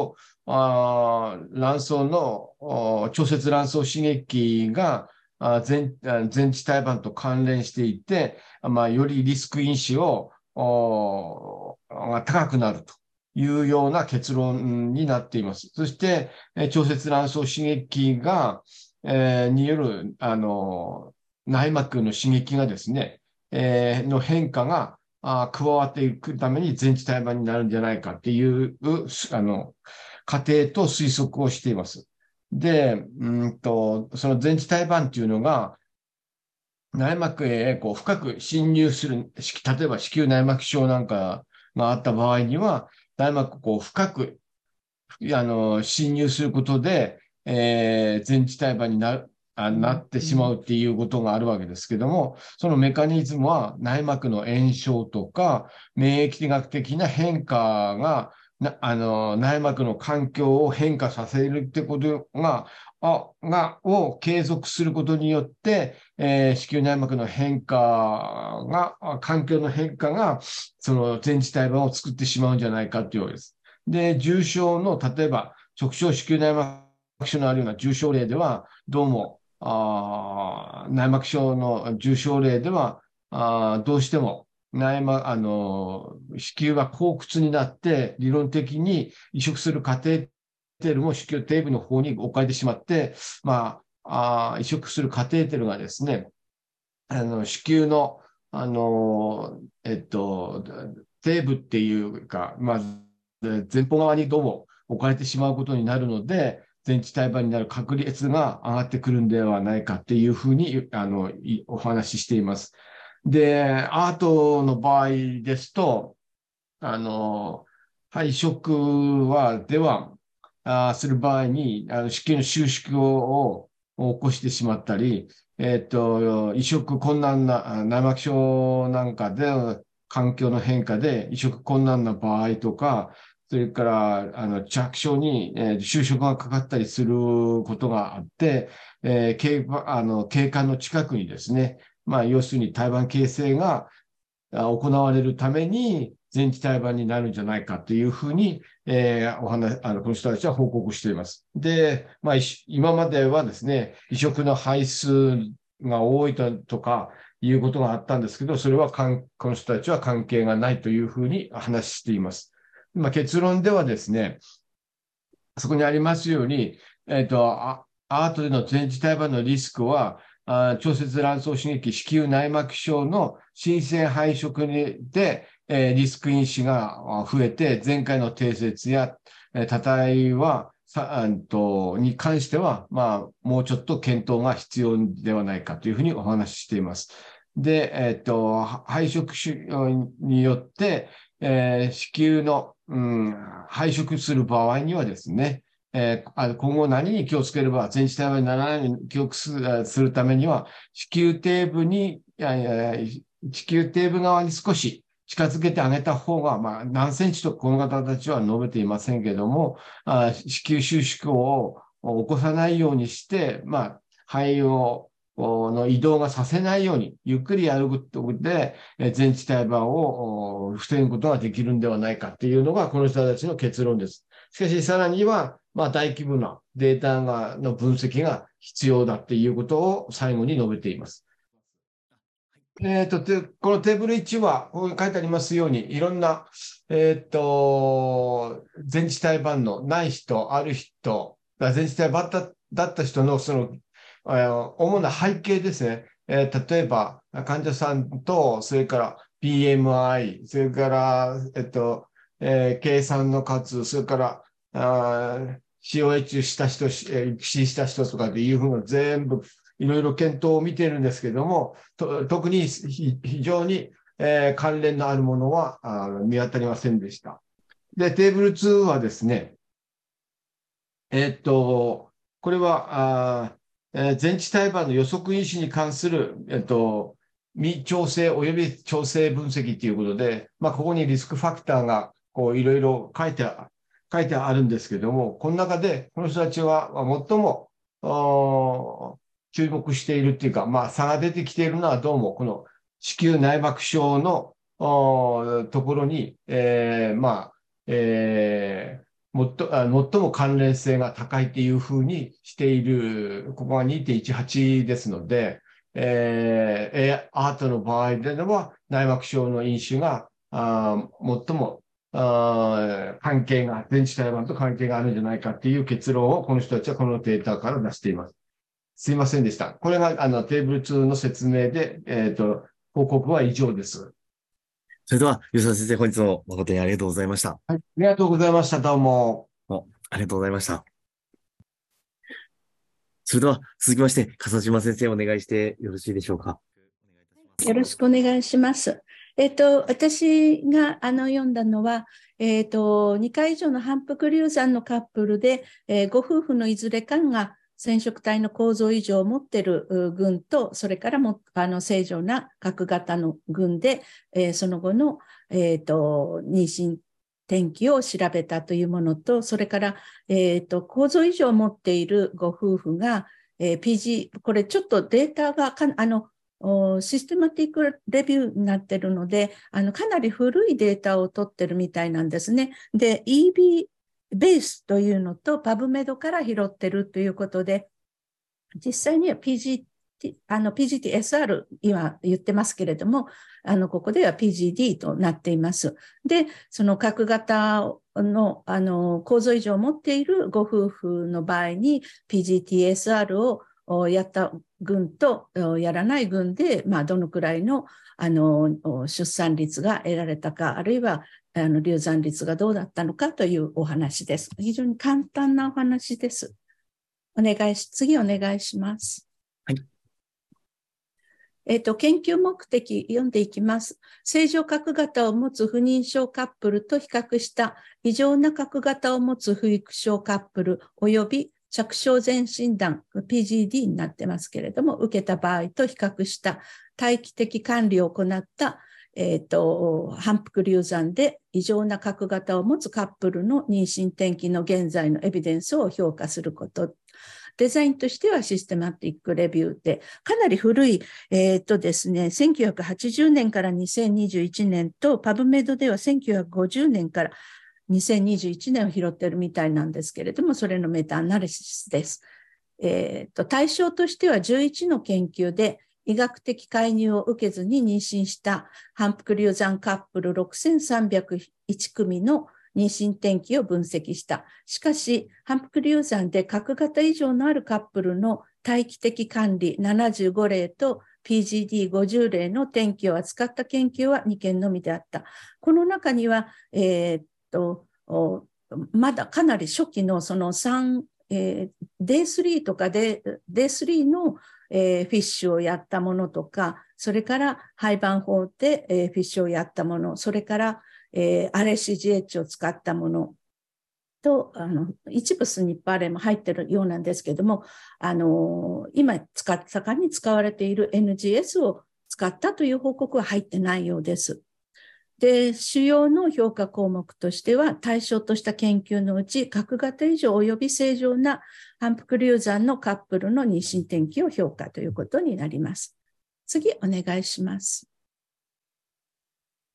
あ卵巣の調節卵巣刺激が、全全治胎盤と関連していて、まあ、よりリスク因子をが高くなると。いうような結論になっています。そして、えー調節卵巣刺激が、えーによる、あの、内膜の刺激がですね、えーの変化があ加わっていくために全治胎盤になるんじゃないかっていう、あの、過程と推測をしています。で、うんと、その全治胎盤っていうのが、内膜へこう深く侵入する、例えば子宮内膜症なんかがあった場合には、内膜をこう深くあの侵入することで、えー全治胎盤になあなってしまうっていうことがあるわけですけども、そのメカニズムは内膜の炎症とか、免疫学的な変化が、なあの内膜の環境を変化させるってことが、あがを継続することによって、えー子宮内膜の変化が、環境の変化が、その全治胎盤を作ってしまうんじゃないかっていうわけです。で、重症の、例えば、直腸子宮内膜症のあるような重症例では、どうも、あ内膜症の重症例では、あどうしても内膜、あの、子宮が後屈になって、理論的に移植するカテーテルも子宮底部の方に置かれてしまって、まあ、あ移植するカテーテルがですね、あの、子宮の、あの、えっと、底部っていうか、まあ、前方側にどうも置かれてしまうことになるので、全治胎盤になる確率が上がってくるんではないかっていうふうに、あの、お話ししています。で、アートの場合ですと、あの、配色は、では、あする場合に、あの子宮の収縮を起こしてしまったり、えっと、移植困難な、内膜症なんかで、環境の変化で移植困難な場合とか、それから、あの、着床に、えー就職がかかったりすることがあって、えー経あの、経過の近くにですね、まあ、要するに胎盤形成が行われるために、全治胎盤になるんじゃないかというふうに、えーお話、あの、この人たちは報告しています。で、まあ、今まではですね、移植の排数が多いとかいうことがあったんですけど、それはこの人たちは関係がないというふうに話しています。まあ、結論ではですね、そこにありますように、えっ、ー、と、アートでの全自体版のリスクは、あ超節卵巣刺激、子宮内膜症の新鮮配色で、え、リスク因子が増えて、前回の定説や、えー、多体は、さとに関しては、まあ、もうちょっと検討が必要ではないかというふうにお話ししています。で、えっ、ー、と、配色によって、えー、子宮の、うん、配色する場合にはですね、えー、今後何に気をつければ全治体はならないように記憶するためには、子宮底部に、いやいや地球底部側に少し近づけてあげた方が、まあ、何センチとこの方たちは述べていませんけども、あ子宮収縮を起こさないようにして、まあ、肺をの移動がさせないように、ゆっくりやることで、全治体盤を防ぐことができるんではないかっていうのが、この人たちの結論です。しかし、さらには、まあ、大規模なデータがの分析が必要だっていうことを最後に述べています。え、ー、と、このテーブル1は、ここに書いてありますように、いろんな、え、ー、と、全治体版のない人、ある人、全治体版だだった人のその、主な背景ですね。えー、例えば、患者さんと、それから BMI、それから、えっと、えー、計算の数、それから、あ COH した人、えー、C した人とかでいうふうな全部いろいろ検討を見ているんですけれども、特に非常に、えー、関連のあるものは見当たりませんでした。で、テーブル2はですね、えー、っと、これは、えー、全治胎盤の予測因子に関する、えっと、未調整及び調整分析ということで、まあ、ここにリスクファクターがこういろいろ書いて書いてあるんですけども、この中でこの人たちは最も注目しているっていうか、まあ、差が出てきているのはどうもこの子宮内膜症のところに、えー、まあ、えー、も最も関連性が高いっていうふうにしている、ここが2.18ですので、えー、アートの場合では内膜症の因子があ最もあ関係が、電池体盤と関係があるんじゃないかっていう結論をこの人たちはこのデータから出しています。すいませんでした。これがあのテーブル2の説明で、えっ、ー、と、報告は以上です。それでは、吉田先生、本日も誠にありがとうございました。はい、ありがとうございました。どうも。ありがとうございました。それでは、続きまして、笠島先生、お願いしてよろしいでしょうか。よろしくお願いします。えっ、と、私があの読んだのは、えっ、と、2回以上の反復流産のカップルで、えー、ご夫婦のいずれかが染色体の構造異常を持っている群と、それからもあの正常な核型の群で、えー、その後の、えーと、妊娠転機を調べたというものと、それから、えーと、構造異常を持っているご夫婦が、えー、PG、これちょっとデータがかあのシステマティックレビューになっているので、あのかなり古いデータを取ってるみたいなんですね。で、EB ベースというのと PubMed から拾ってるということで、実際には PGT、あの PGTSR 今言ってますけれども、あのここでは PGD となっています。で、その核型のあの構造異常を持っているご夫婦の場合に PGTSR をやった群とやらない群で、まあ、どのくらいのあの出産率が得られたか、あるいはあの流産率がどうだったのかというお話です。非常に簡単なお話です。お願いし、次お願いします。はい。えっ、と、研究目的読んでいきます。正常核型を持つ不妊症カップルと比較した異常な核型を持つ不育症カップル及び着床前診断、PGD になってますけれども、受けた場合と比較した待機的管理を行った、えっ、ー、と、反復流産で異常な核型を持つカップルの妊娠転機の現在のエビデンスを評価すること。デザインとしてはシステマティックレビューで、かなり古い、えっ、ー、とですね、1980年から2021年と、パブメドでは1950年から2021年を拾ってるみたいなんですけれども、それのメタアナリシスです。えーと、対象としては11の研究で医学的介入を受けずに妊娠した反復流産カップル6301組の妊娠転機を分析した。しかし、反復流産で核型異常のあるカップルの待機的管理75例と PGD50 例の転機を扱った研究は2件のみであった。この中には、えー、っと、まだかなり初期のその3、えー、D3 とかで D3 の、えー、フィッシュをやったものとか、それから廃盤法で、えー、フィッシュをやったもの、それから、えー、RCGH を使ったものと、あの、一部スニッパー例も入ってるようなんですけども、あの、今使っ、盛んに使われている NGS を使ったという報告は入ってないようです。で、主要の評価項目としては、対象とした研究のうち、核型以上及び正常な反復流産のカップルの妊娠転機を評価ということになります。次、お願いします。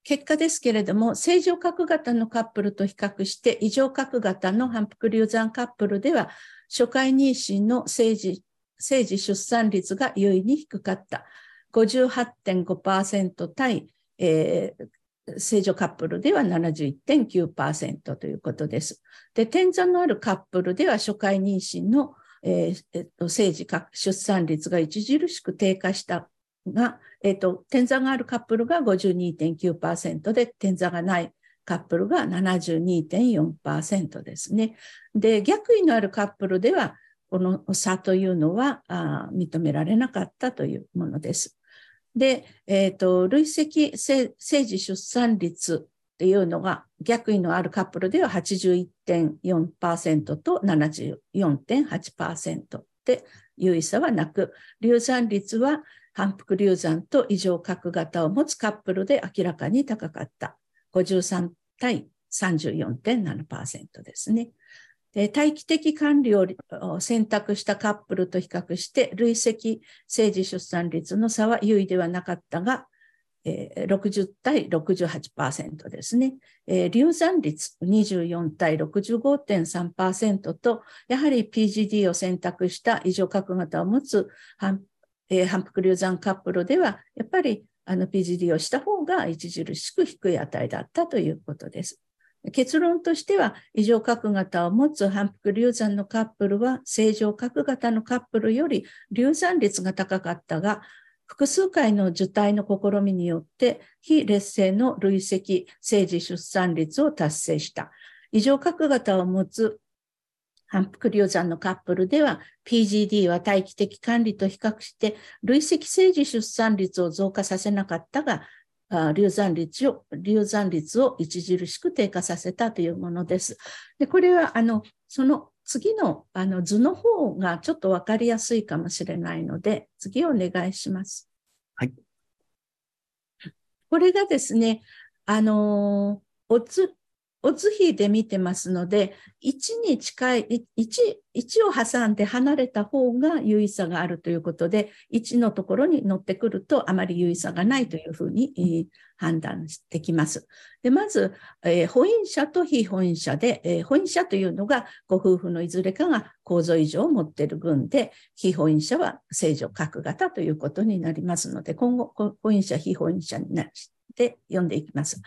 結果ですけれども、正常核型のカップルと比較して、異常核型の反復流産カップルでは、初回妊娠の生児生児出産率が優位に低かった。58.5%対、えー、正常カップルでは71.9%ということです。で、転座のあるカップルでは初回妊娠の、えーえっと、生児出産率が著しく低下したが、えっと、転座があるカップルが52.9%で、転座がないカップルが72.4%ですね。で、逆位のあるカップルでは、この差というのは認められなかったというものです。で、えっ、ー、と、累積生児出産率っていうのが逆位のあるカップルでは81.4%と74.8%で優位差はなく、流産率は反復流産と異常核型を持つカップルで明らかに高かった。53対34.7%ですね。待機的管理を選択したカップルと比較して、累積生児出産率の差は優位ではなかったが、60対68%ですね。流産率24対65.3%と、やはり PGD を選択した異常核型を持つ反,、反復流産カップルでは、やっぱりあの PGD をした方が著しく低い値だったということです。結論としては、異常核型を持つ反復流産のカップルは、正常核型のカップルより流産率が高かったが、複数回の受胎の試みによって、非劣勢の累積生児出産率を達成した。異常核型を持つ反復流産のカップルでは、PGD は待機的管理と比較して、累積生児出産率を増加させなかったが、流産率を、流産率を著しく低下させたというものです。で、これは、あの、その次のあの図の方がちょっとわかりやすいかもしれないので、次お願いします。はい。これがですね、あの、おつ、オズ比で見てますので、1に近い、1、1を挟んで離れた方が優位差があるということで、1のところに乗ってくるとあまり優位差がないというふうに判断できます。でまず、えー、保因者と非保因者で、えー、保因者というのがご夫婦のいずれかが構造異常を持っている群で、非保因者は正常核型ということになりますので、今後、保因者、非保因者になって読んでいきます。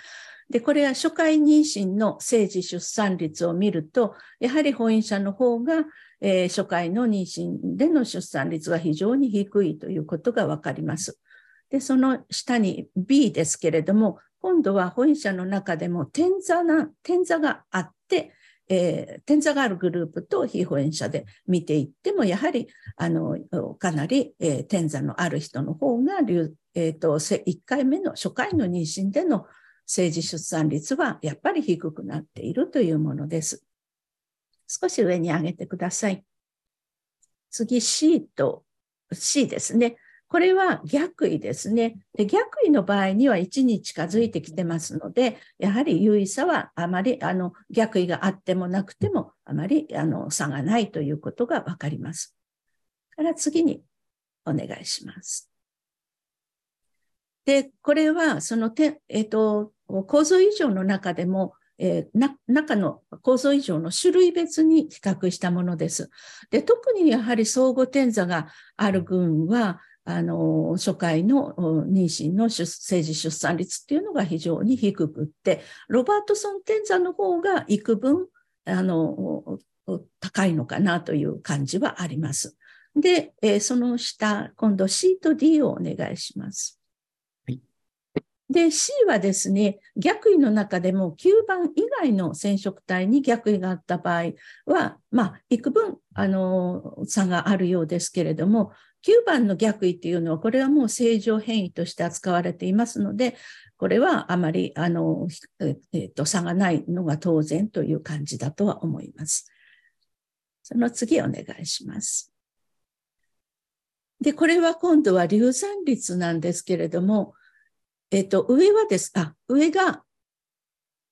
で、これは初回妊娠の生児出産率を見ると、やはり本院者の方が、えー、初回の妊娠での出産率が非常に低いということがわかります。で、その下に B ですけれども、今度は本院者の中でも点座な、点座があって、えー、点座があるグループと非保援者で見ていっても、やはりあのかなり、えー、点座のある人の方が、えーと、1回目の初回の妊娠での政治出産率はやっぱり低くなっているというものです。少し上に上げてください。次 C と C ですね。これは逆位ですね。で逆位の場合には1に近づいてきてますので、やはり優位差はあまりあの逆位があってもなくてもあまりあの差がないということがわかります。から次にお願いします。で、これはそのて、えっ、ー、と、構造異常の中でも、えー、中の構造異常の種類別に比較したものです。で特にやはり相互転座がある群は、あの初回の妊娠の生児出産率っていうのが非常に低くって、ロバートソン転座の方が幾分あの高いのかなという感じはあります。で、えー、その下、今度 C と D をお願いします。で、C はですね、逆位の中でも9番以外の染色体に逆位があった場合は、まあ、幾分、あの、差があるようですけれども、9番の逆位っていうのは、これはもう正常変異として扱われていますので、これはあまり、あの、えっ、と、差がないのが当然という感じだとは思います。その次お願いします。で、これは今度は流産率なんですけれども、えっ、と、上はです、あ、上が、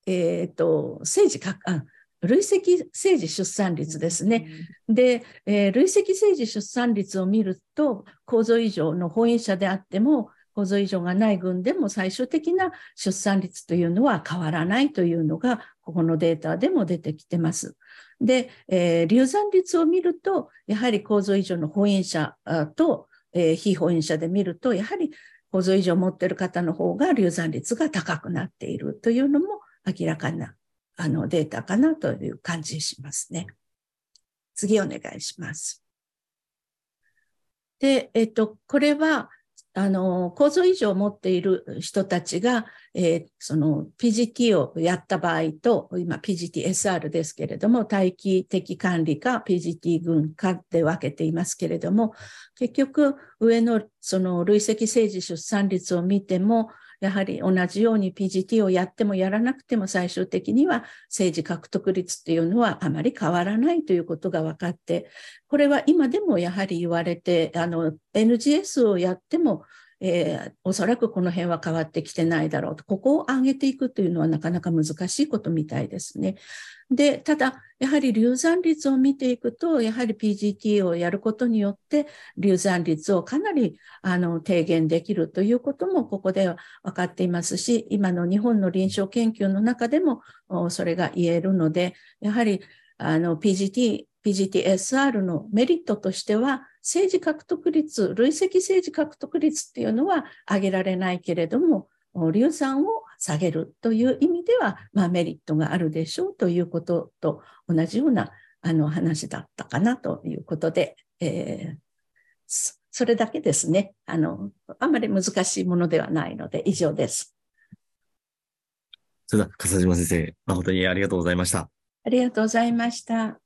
えっ、と、政治か、あ、累積政治出産率ですね。で、えー、累積政治出産率を見ると、構造異常の保育者であっても、構造異常がない群でも最終的な出産率というのは変わらないというのが、ここのデータでも出てきてます。で、えー、流産率を見ると、やはり構造異常の保育者と、えー、非保育者で見ると、やはり構造異常を持っている方の方が流産率が高くなっているというのも明らかなあのデータかなという感じしますね。次お願いします。で、えっと、これは、あの、構造異常を持っている人たちが、えー、その PGT をやった場合と、今 PGTSR ですけれども、待機的管理か PGT 群かで分けていますけれども、結局上のその累積政治出産率を見ても、やはり同じように PGT をやってもやらなくても最終的には政治獲得率っていうのはあまり変わらないということが分かって、これは今でもやはり言われて、あの、NGS をやってもえー、おそらくこの辺は変わってきてないだろうと、ここを上げていくというのはなかなか難しいことみたいですね。で、ただ、やはり流産率を見ていくと、やはり PGT をやることによって、流産率をかなりあの低減できるということも、ここでは分かっていますし、今の日本の臨床研究の中でもそれが言えるので、やはりあの PGT、PGTSR のメリットとしては、政治獲得率、累積政治獲得率っていうのは上げられないけれども、硫酸を下げるという意味では、まあ、メリットがあるでしょうということと同じようなあの話だったかなということで、えー、それだけですね。あの、あまり難しいものではないので、以上です。それでは、笠島先生、誠にありがとうございました。ありがとうございました。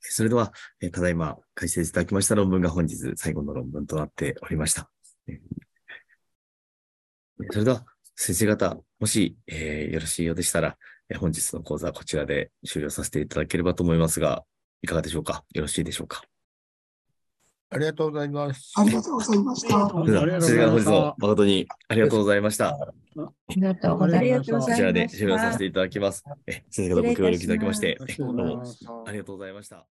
それでは、えただいま解説いただきました論文が本日最後の論文となっておりました。それでは、先生方、もし、えー、よろしいようでしたら、え本日の講座はこちらで終了させていただければと思いますが、いかがでしょうか？よろしいでしょうか？ありがとうございます。ありがとうございました。それでは、先生本日も誠にありがとうございました。ありがとうございました。こちらで終了させていただきます。え先生方ご協力いただきまして、どうもありがとうございました。